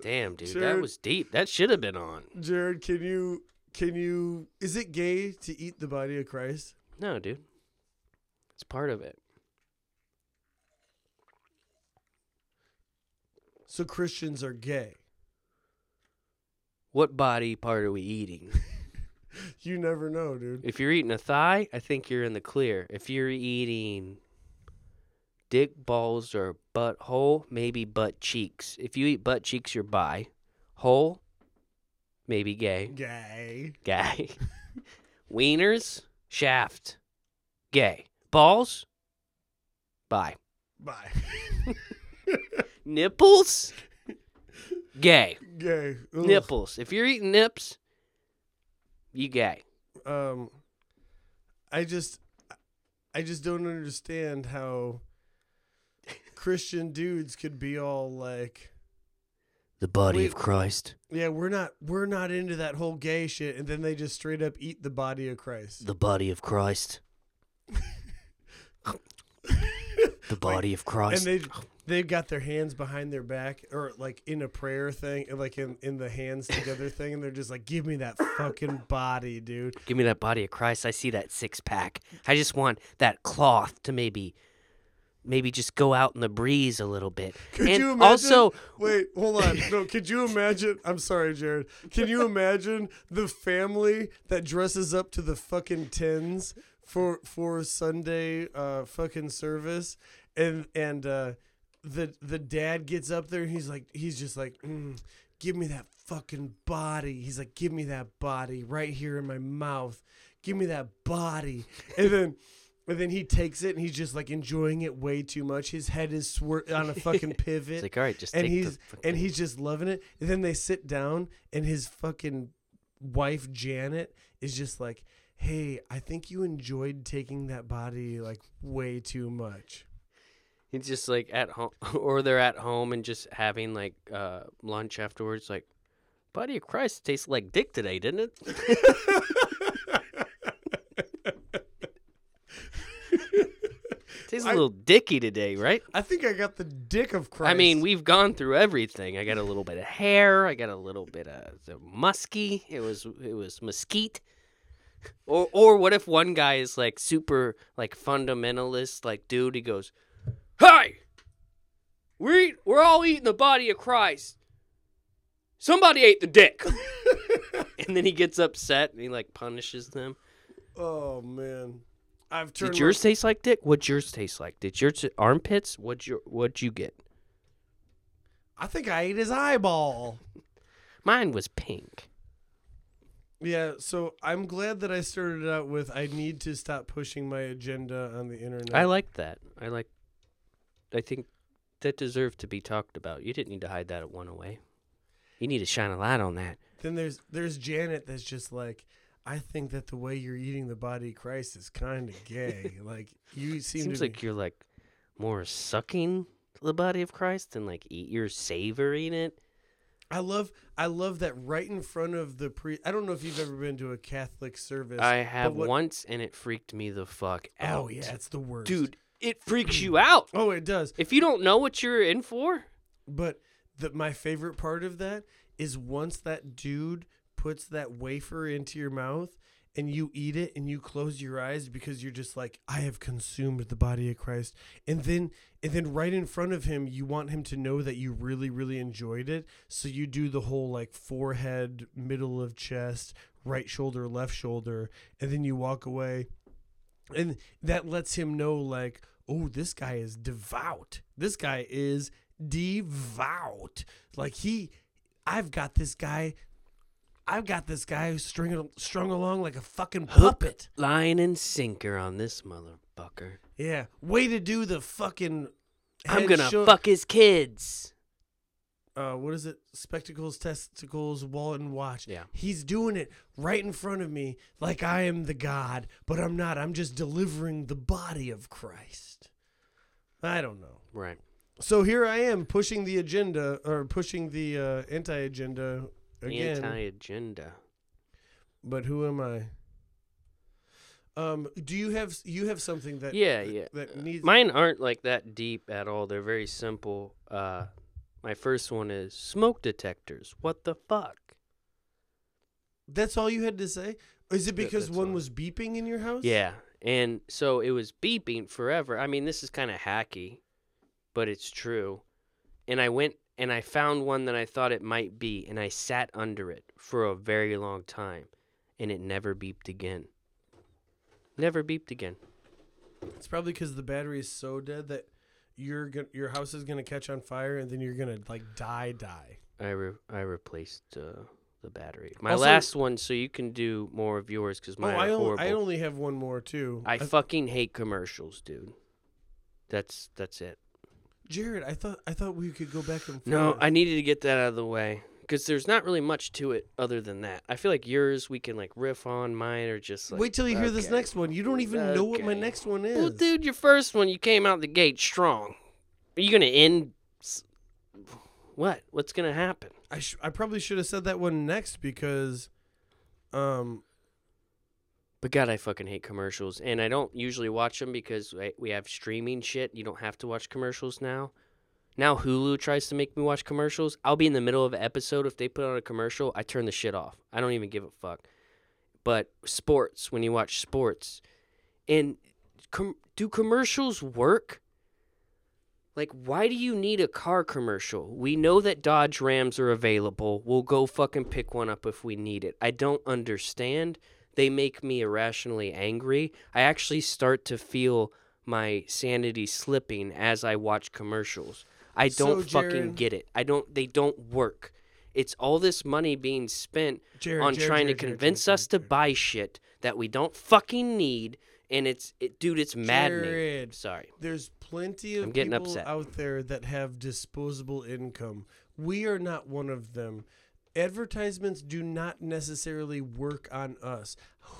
Damn, dude, that was deep. That should have been on. Jarrod, can you can you is it gay to eat the body of Christ? No, dude. It's part of it. So Christians are gay. What body part are we eating? [LAUGHS] You never know, dude. If you're eating a thigh, I think you're in the clear. If you're eating dick balls or butthole, maybe butt cheeks. If you eat butt cheeks, you're bi. Hole, maybe gay. Gay. Gay. [LAUGHS] Wieners, shaft, gay. Balls, bi. Bye. [LAUGHS] Nipples, gay. Gay. Ugh. Nipples. If you're eating nips, you gay. Um, I just, I just don't understand how Christian dudes could be all like, The body Wait. of Christ. yeah, we're not, we're not into that whole gay shit, and then they just straight up eat the body of Christ. The body of Christ. [LAUGHS] the body of and Christ. they they've got their hands behind their back or like in a prayer thing and like in, in the hands together [LAUGHS] thing and they're just like give me that fucking body dude Give me that body of Christ. I see that six pack. I just want that cloth to maybe, maybe just go out in the breeze a little bit. [LAUGHS] could and you imagine also, wait hold on no could you imagine i'm sorry jarrod can you imagine the family that dresses up to the fucking tens for for sunday uh fucking service and and uh the the dad gets up there and he's like he's just like mm, give me that fucking body. He's like give me that body right here in my mouth. Give me that body. And then and then he takes it and he's just like enjoying it way too much. His head is swir- on a fucking [LAUGHS] pivot. It's like, all right, just and take he's the and he's just loving it. And then they sit down and his fucking wife janet is just like hey i think you enjoyed taking that body like way too much He's just like at home, [LAUGHS] or they're at home and just having like uh, lunch afterwards. Like, body of Christ tastes like dick today, didn't it? [LAUGHS] Tastes a I- little dicky today, right? i think i got the dick of christ I mean, we've gone through everything. I got a little bit of hair. I got a little bit of the musky. It was it was mesquite. Or or what if one guy is like super like fundamentalist like dude? He goes, "Hey, we eat, we're all eating the body of Christ. Somebody ate the dick." [LAUGHS] and then he gets upset and he like punishes them. oh man i've turned Did yours taste like dick? What'd yours taste like? Did yours armpits? What'd your what'd you get? i think i ate his eyeball [LAUGHS] Mine was pink. yeah so i'm glad that i started out with i need to stop pushing my agenda on the internet I like that. I like. I think that deserved to be talked about. You didn't need to hide that at one away. You need to shine a light on that. Then there's there's Janet that's just like, I think that the way you're eating the body of Christ is kind of gay. [LAUGHS] like you seem Seems like you're like more sucking the body of Christ than like eat. You're savoring it. I love I love that right in front of the pre. I don't know if you've ever been to a Catholic service. I have what- once, and it freaked me the fuck oh, out. oh yeah, it's the worst, dude, it freaks you out. Oh, it does. If you don't know what you're in for, But the my favorite part of that is once that dude puts that wafer into your mouth and you eat it and you close your eyes because you're just like I have consumed the body of Christ and then and then right in front of him you want him to know that you really really enjoyed it so you do the whole like forehead middle of chest right shoulder left shoulder and then you walk away and that lets him know like oh this guy is devout this guy is devout like he i've got this guy i've got this guy who's string, strung along like a fucking puppet line and sinker on this motherfucker. yeah way to do the fucking I'm gonna fuck his kids. Uh what is it spectacles testicles wallet and watch Yeah. he's doing it right in front of me like i am the god but i'm not i'm just delivering the body of christ i don't know Right. So here I am pushing the agenda or pushing the uh, anti-agenda again. Anti-agenda. But who am I? Um, do you have you have something that Yeah, yeah. that needs Mine aren't like that deep at all. They're very simple. Uh, my first one is smoke detectors. What the fuck? That's all you had to say? Is it because that's one all. was beeping in your house? Yeah, and so it was beeping forever. I mean, this is kind of hacky, but it's true. And I went and I found one that I thought it might be, and I sat under it for a very long time. and it never beeped again. Never beeped again. It's probably because the battery is so dead that you're gonna, your house is gonna catch on fire and then you're gonna like die, die. I re- I replaced uh, the battery. My Also- last one, so you can do more of yours because Oh, mine I are horrible. I only have one more too. I I- fucking hate commercials, dude. That's that's it. Jarrod, I thought I thought we could go back and forth. No, I needed to get that out of the way because there's not really much to it other than that. I feel like yours we can like riff on. Mine are just like. Wait till you hear this okay. next one. You don't even know what my Okay. next one is. Well, dude, your first one you came out the gate strong. Are you gonna end? s- What? What's gonna happen? I sh- I probably should have said that one next because, um, But God, I fucking hate commercials, and I don't usually watch them because I- we have streaming shit. You don't have to watch commercials now. Now Hulu tries to make me watch commercials. I'll be in the middle of an episode if they put on a commercial. I turn the shit off. I don't even give a fuck. But sports, when you watch sports, and com- do commercials work? Like, why do you need a car commercial? We know that Dodge Rams are available. We'll go fucking pick one up if we need it. I don't understand. They make me irrationally angry. I actually start to feel my sanity slipping as I watch commercials. I don't fucking Jarrod- get it. I don't. They don't work. It's all this money being spent Jarrod, on Jarrod, trying to convince us to buy shit that we don't fucking need, and it's it, dude, it's maddening. Sorry. There's plenty of I'm getting people upset. out there that have disposable income. We are not one of them. Advertisements do not necessarily work on us.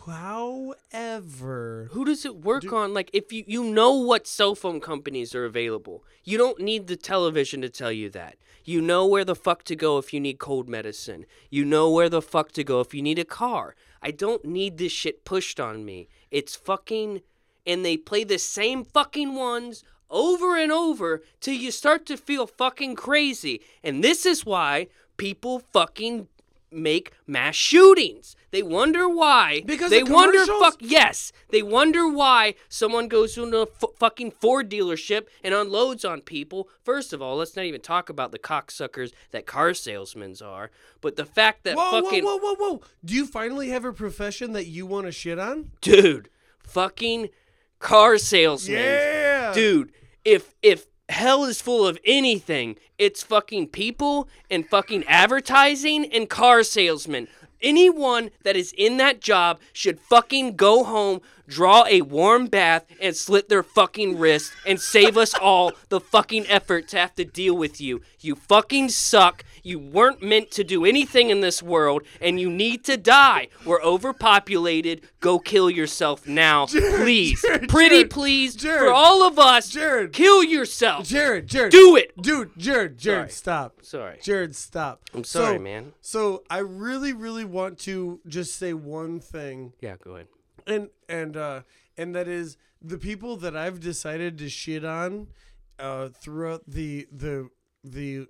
However, Who does it work Do- on? Like, if you you know what cell phone companies are available, you don't need the television to tell you that. You know where the fuck to go if you need cold medicine. You know where the fuck to go if you need a car. I don't need this shit pushed on me. It's fucking, and they play the same fucking ones over and over till you start to feel fucking crazy. And this is why people fucking make mass shootings. They wonder why. Because they wonder fuck yes. They wonder why someone goes to a f- fucking Ford dealership and unloads on people. First of all, let's not even talk about the cocksuckers that car salesmen are. But the fact that whoa, fucking whoa, whoa, whoa, whoa! Do you finally have a profession that you want to shit on? dude, fucking car salesmen. Yeah, Dude, if if hell is full of anything, it's fucking people and fucking advertising and car salesmen. Anyone that is in that job should fucking go home, draw a warm bath, and slit their fucking wrists and save us all the fucking effort to have to deal with you. You fucking suck. You weren't meant to do anything in this world, and you need to die. We're overpopulated. Go kill yourself now, please. Jarrod, Pretty Jarrod, please. Jarrod, for all of us, Jarrod. kill yourself. Jarrod, Jarrod, Do it. dude, Jarrod, Jarrod, Sorry. stop, Sorry. Jarrod, stop. I'm sorry, So- man. So I really, really want to just say one thing, Yeah, go ahead. And and uh, and that is the people that I've decided to shit on uh, throughout the the the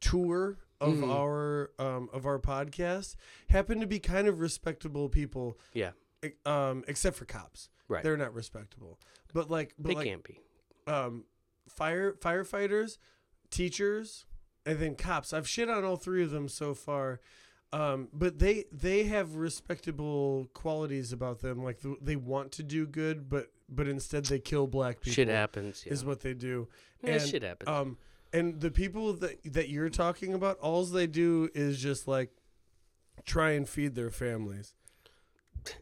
tour of Mhm. our um, of our podcast happen to be kind of respectable people. Yeah. Um, except for cops, Right. They're not respectable, but like, but They like, can't be. um, fire firefighters, teachers, and then cops. I've shit on all three of them so far, um, but they they have respectable qualities about them. Like th- they want to do good, but but instead they kill black people. Shit happens. Yeah. is what they do. Yeah, and, shit happens. Um, and the people that that you're talking about, all they do is just like try and feed their families.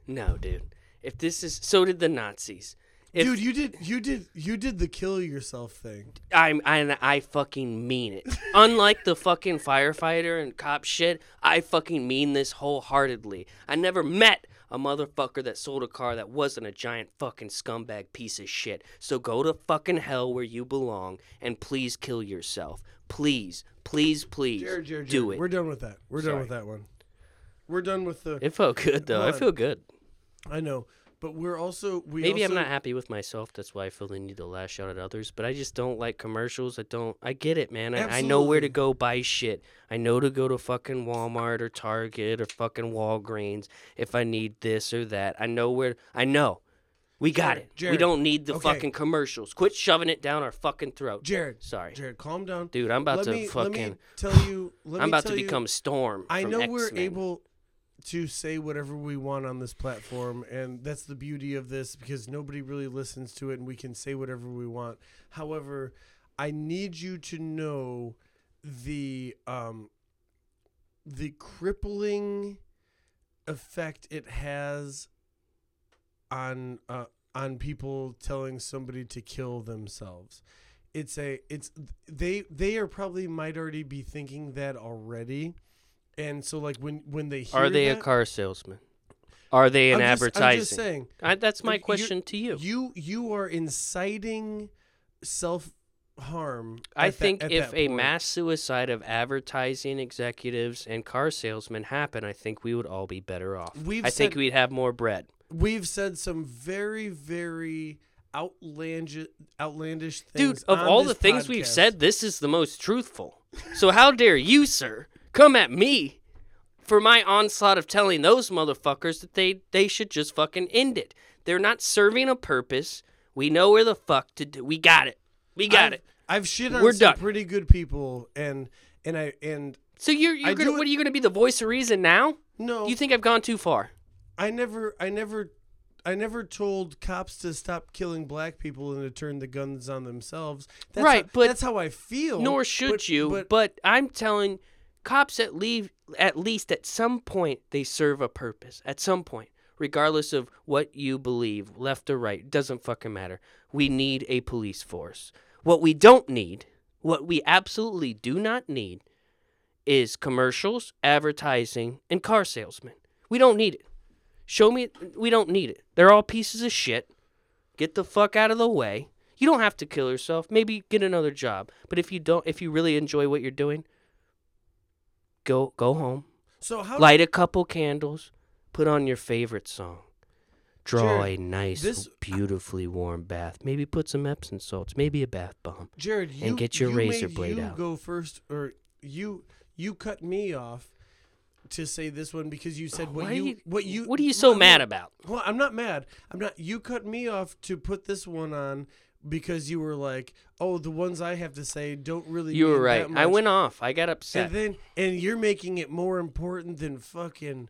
no, dude. If this is so did the Nazis. If Dude, you did you did you did the kill yourself thing. I'm I, I fucking mean it. Unlike the fucking firefighter and cop shit, I fucking mean this wholeheartedly. I never met a motherfucker that sold a car that wasn't a giant fucking scumbag piece of shit. So go to fucking hell where you belong and please kill yourself. Please, please, please Jarrod, Jarrod, do Jarrod, it. We're done with that. We're done with that one. We're done with the. It felt good though. I feel good. I know, but we're also we Maybe I'm not happy with myself. That's why I feel the need to lash out at others. But I just don't like commercials. I don't. I get it, man. I, I know where to go buy shit. I know to go to fucking Walmart or Target or fucking Walgreens if I need this or that. I know where. I know. We got Jarrod, it. we don't need the okay. fucking commercials. Quit shoving it down our fucking throat. Jarrod. Sorry, Jarrod, calm down. dude. I'm about let to me fucking. let me tell you. Let I'm about to you- become Storm. I know we're able. To say whatever we want on this platform, and that's the beauty of this because nobody really listens to it, and we can say whatever we want. However, I need you to know the um the crippling effect it has on uh, on people telling somebody to kill themselves. It's a it's they they are probably might already be thinking that already, and so like when when they hear Are they that, a car salesman? Are they in I'm just- advertising? I'm just saying. I, that's my question to you. You you are inciting self harm. I think if a mass suicide of advertising executives and car salesmen happened, I think we would all be better off. We've I think we'd have more bread. we've said some very very outlandish outlandish things. Dude, of all the things we've said, this is the most truthful. So how dare you, sir, come at me for my onslaught of telling those motherfuckers that they they should just fucking end it. They're not serving a purpose. We know where the fuck to do. We got it. We got I've, it. I've shit on We're some done. pretty good people, and and I and So you're you're gonna what are you gonna be the voice of reason now? no, You think I've gone too far? I never, I never, I never told cops to stop killing black people and to turn the guns on themselves. That's Right, how, but- that's how I feel. Nor should but- you. But, But, I'm telling cops at leave at least at some point they serve a purpose. At some point, regardless of what you believe, left or right, doesn't fucking matter. We need a police force. What we don't need, what we absolutely do not need, is commercials, advertising, and car salesmen. We don't need it. Show me we don't need it. They're all pieces of shit. Get the fuck out of the way. You don't have to kill yourself. Maybe get another job. But if you don't if you really enjoy what you're doing, go go home. so how? Light a couple candles. Put on your favorite song. Draw Jarrod, a nice, this- beautifully warm bath. Maybe put some Epsom salts. Maybe a bath bomb. Jarrod, you get your you razor blade you out. Go first, or you you cut me off to say this one because you said what you, you- what you What are you so mad about? Well, I'm not mad. I'm not. You cut me off to put this one on because you were like, "Oh, the ones I have to say don't really." You were right. I went off. I got upset. And then and you're making it more important than fucking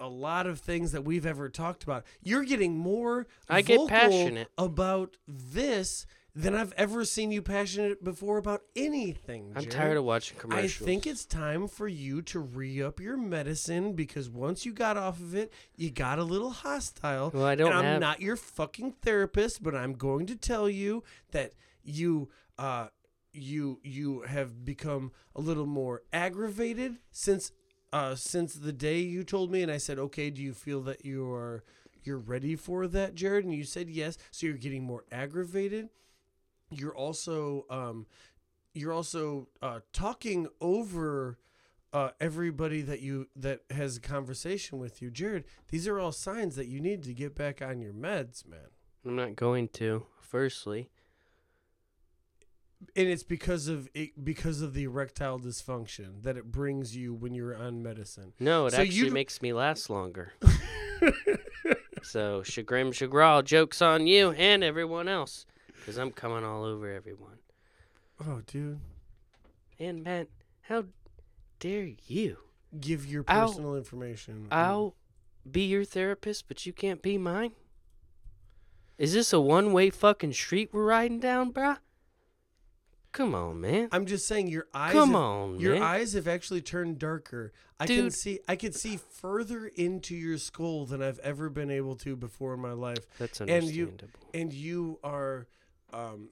a lot of things that we've ever talked about. You're getting more I get passionate. about this than I've ever seen you passionate before about anything. I'm Jarrod. tired of watching commercials. I think it's time for you to re up your medicine because once you got off of it, you got a little hostile. Well, I don't and I'm have- not your fucking therapist, but I'm going to tell you that you uh you you have become a little more aggravated since uh since the day you told me and I said, "Okay, do you feel that you are you're ready for that, Jarrod?" And you said yes. So you're getting more aggravated. You're also um you're also uh, talking over uh, everybody that you that has a conversation with you, Jarrod. These are all signs that you need to get back on your meds, man. I'm not going to. Firstly, And it's because of it, because of the erectile dysfunction that it brings you when you're on medicine. no, it So actually makes me last longer. [LAUGHS] So Shagrim Shagral, jokes on you and everyone else, because I'm coming all over everyone. Oh, dude, And man, how dare you? give your personal information. I'll be your therapist, but you can't be mine. Is this a one-way fucking street we're riding down, bruh? Come on, man. I'm just saying your eyes. Come have, on, Your man. eyes have actually turned darker. I can see. I can see further into your skull than I've ever been able to before in my life. That's and you- understandable. and you are um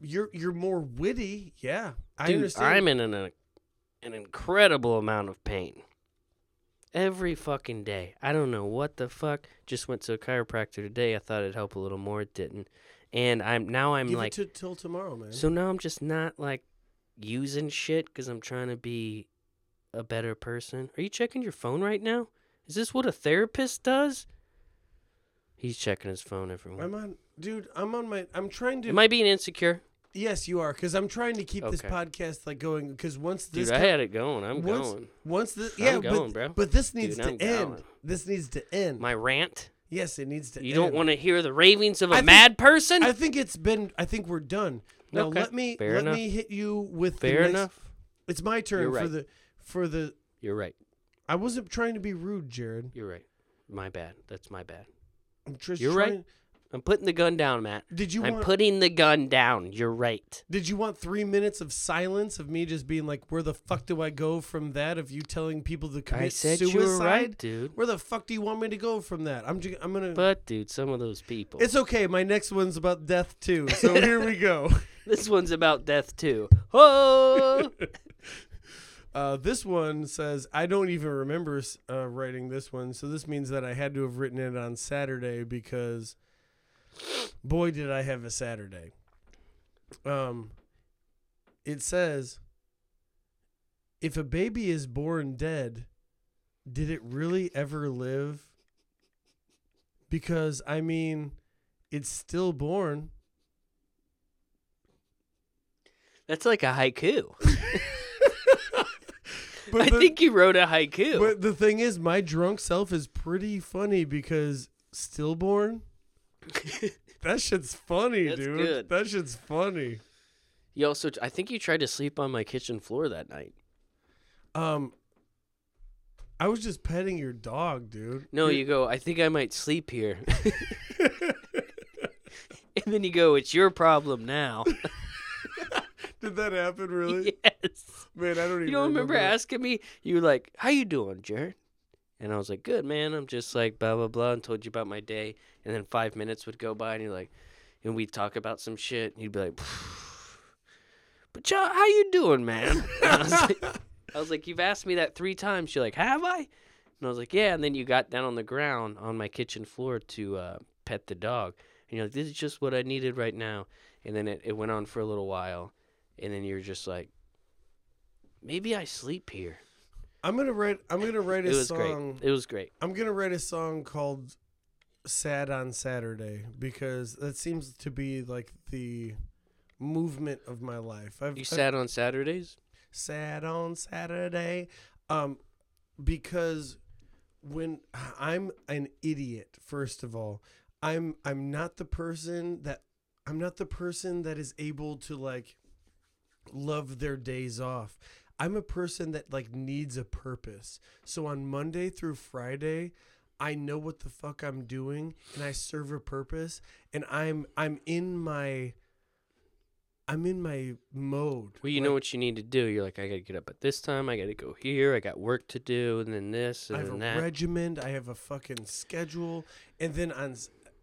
you're you're more witty yeah i Dude, understand I'm in an an incredible amount of pain. Every fucking day. I don't know what the fuck. Just went to a chiropractor today. I thought it'd help a little more. It didn't. And I'm now I'm give like to, till tomorrow man So now I'm just not like using shit because I'm trying to be a better person. Are you checking your phone right now? Is this what a therapist does? He's checking his phone, everyone. i'm on dude i'm on my i'm trying to Am I being insecure? yes you are because i'm trying to keep this Okay. podcast like going because once this Dude, I co- had it going. I'm once, going. once this I'm yeah going, but, bro. but this needs Dude, to I'm end going. this needs to end My rant? yes it needs to end. You don't want to hear the ravings of a I think- mad person? i think it's been i think we're done now Okay, let me fair let enough. me hit you with Fair the next, enough. it's my turn You're for right. the for the You're right. I wasn't trying to be rude, Jarrod. You're right. My bad. That's my bad. I'm just You're trying, right. I'm putting the gun down, Matt. Did you I'm want? putting the gun down. You're right. did you want three minutes of silence of me just being like, "Where the fuck do I go from that?" Of you telling people to commit I said suicide? you were right, dude. Where the fuck do you want me to go from that? I'm just, I'm gonna. But dude, some of those people. it's okay. My next one's about death too. So [LAUGHS] here we go. [LAUGHS] this one's about death too. Oh, [LAUGHS] Uh, this one says I don't even remember uh, writing this one, so this means that I had to have written it on Saturday because, boy, did I have a Saturday. Um, it says, if a baby is born dead, did it really ever live? Because I mean, it's still born. that's like a haiku. [LAUGHS] [LAUGHS] I the- think you wrote a haiku. But the thing is, my drunk self is pretty funny because stillborn. [LAUGHS] that shit's funny, That's dude. good. That shit's funny. you also, I think you tried to sleep on my kitchen floor that night. Um, I was just petting your dog, dude. No, you go. I think I might sleep here. [LAUGHS] [LAUGHS] and then you go. It's your problem now. Did that happen really? yes. Man, I don't even. You don't remember asking me? You were like, "How you doing, Jarrod?" And I was like, "Good, man. I'm just like blah blah blah," and told you about my day. And then five minutes would go by, and you're like, and we'd talk about some shit, and you'd be like, "But John, how you doing, man?" [LAUGHS] I was like, [LAUGHS] I was like, "You've asked me that three times." You're like, "Have I?" And I was like, "Yeah." And then you got down on the ground on my kitchen floor to uh, pet the dog, and you're like, "This is just what I needed right now." And then it, it went on for a little while, and then you're just like, "Maybe I sleep here." I'm gonna write. I'm gonna write a It was song. great. It was great. I'm gonna write a song called "Sad on Saturday" because that seems to be like the movement of my life. I've, You I've- on Saturdays. sad on Saturday. Um, because when I'm an idiot, first of all, I'm I'm not the person that I'm not the person that is able to like love their days off. I'm a person that like needs a purpose. So on Monday through Friday, I know what the fuck I'm doing and I serve a purpose and I'm I'm in my I'm in my mode. Well, you Like, know what you need to do. You're like, I gotta get up at this time. I gotta go here. I got work to do, and then this, I and have a then that. regiment. I have a fucking schedule, and then on,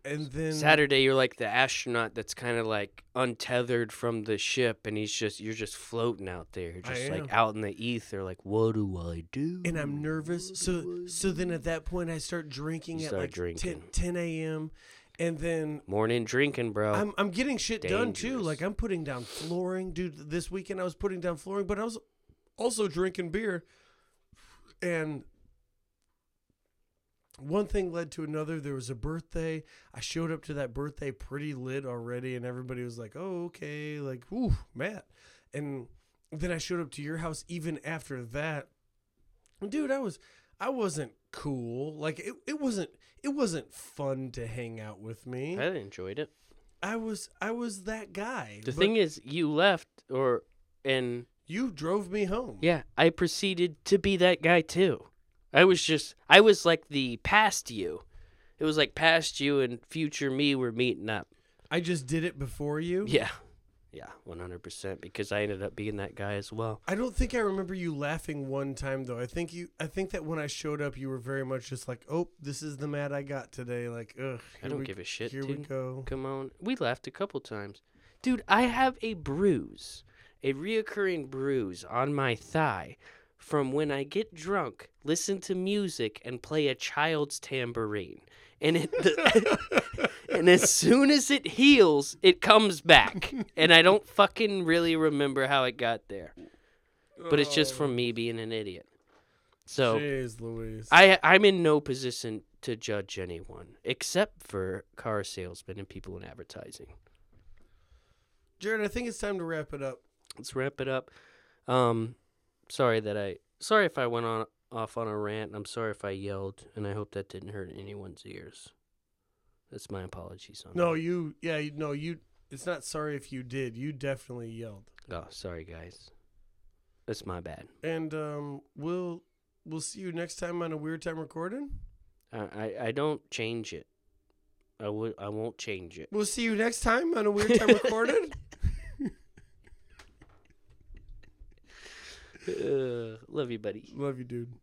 and then Saturday, you're like the astronaut that's kind of like untethered from the ship, and he's just you're just floating out there, just like out in the ether. Like, what do I do? and I'm nervous. So so then at that point I start drinking You at start like 10, drinking. 10 a.m. and then Morning drinking, bro. I'm I'm getting shit done too. Like I'm putting down flooring, dude. This weekend I was putting down flooring, but I was also drinking beer, and one thing led to another. There was a birthday. I showed up to that birthday pretty lit already, and everybody was like, "Oh, okay." Like, "Whew, Matt." And then I showed up to your house even after that. Dude, I was I wasn't cool. Like it, it wasn't it wasn't fun to hang out with me. I enjoyed it. I was I was that guy. The thing is, you left, or and you drove me home. yeah, I proceeded to be that guy too. I was just, I was like the past you. It was like past you and future me were meeting up. I just did it before you. Yeah. Yeah, 100% because I ended up being that guy as well. I don't think I remember you laughing one time though. I think you I think that when I showed up you were very much just like, "Oh, this is the Matt I got today." Like, ugh. I don't we- give a shit, Here we go. Come on. We laughed a couple times. Dude, I have a bruise, a reoccurring bruise on my thigh from when I get drunk, listen to music, and play a child's tambourine. And it, [LAUGHS] and as soon as it heals, it comes back. And I don't fucking really remember how it got there. But it's just Oh, from me being an idiot. So Jeez Louise. I I'm in no position to judge anyone except for car salesmen and people in advertising. Jarrod, I think it's time to wrap it up. Let's wrap it up. Um, sorry that I sorry if I went on off on a rant. I'm sorry if I yelled, and I hope that didn't hurt anyone's ears. That's my apologies on No, you yeah, you, no, you it's not sorry if you did. You definitely yelled. Oh, sorry guys. That's my bad. And um we'll we'll see you next time on a weird time recording. I I, I don't change it. I would I won't change it. We'll see you next time on a weird time [LAUGHS] recording. [LAUGHS] Uh, love you, buddy. Love you, dude.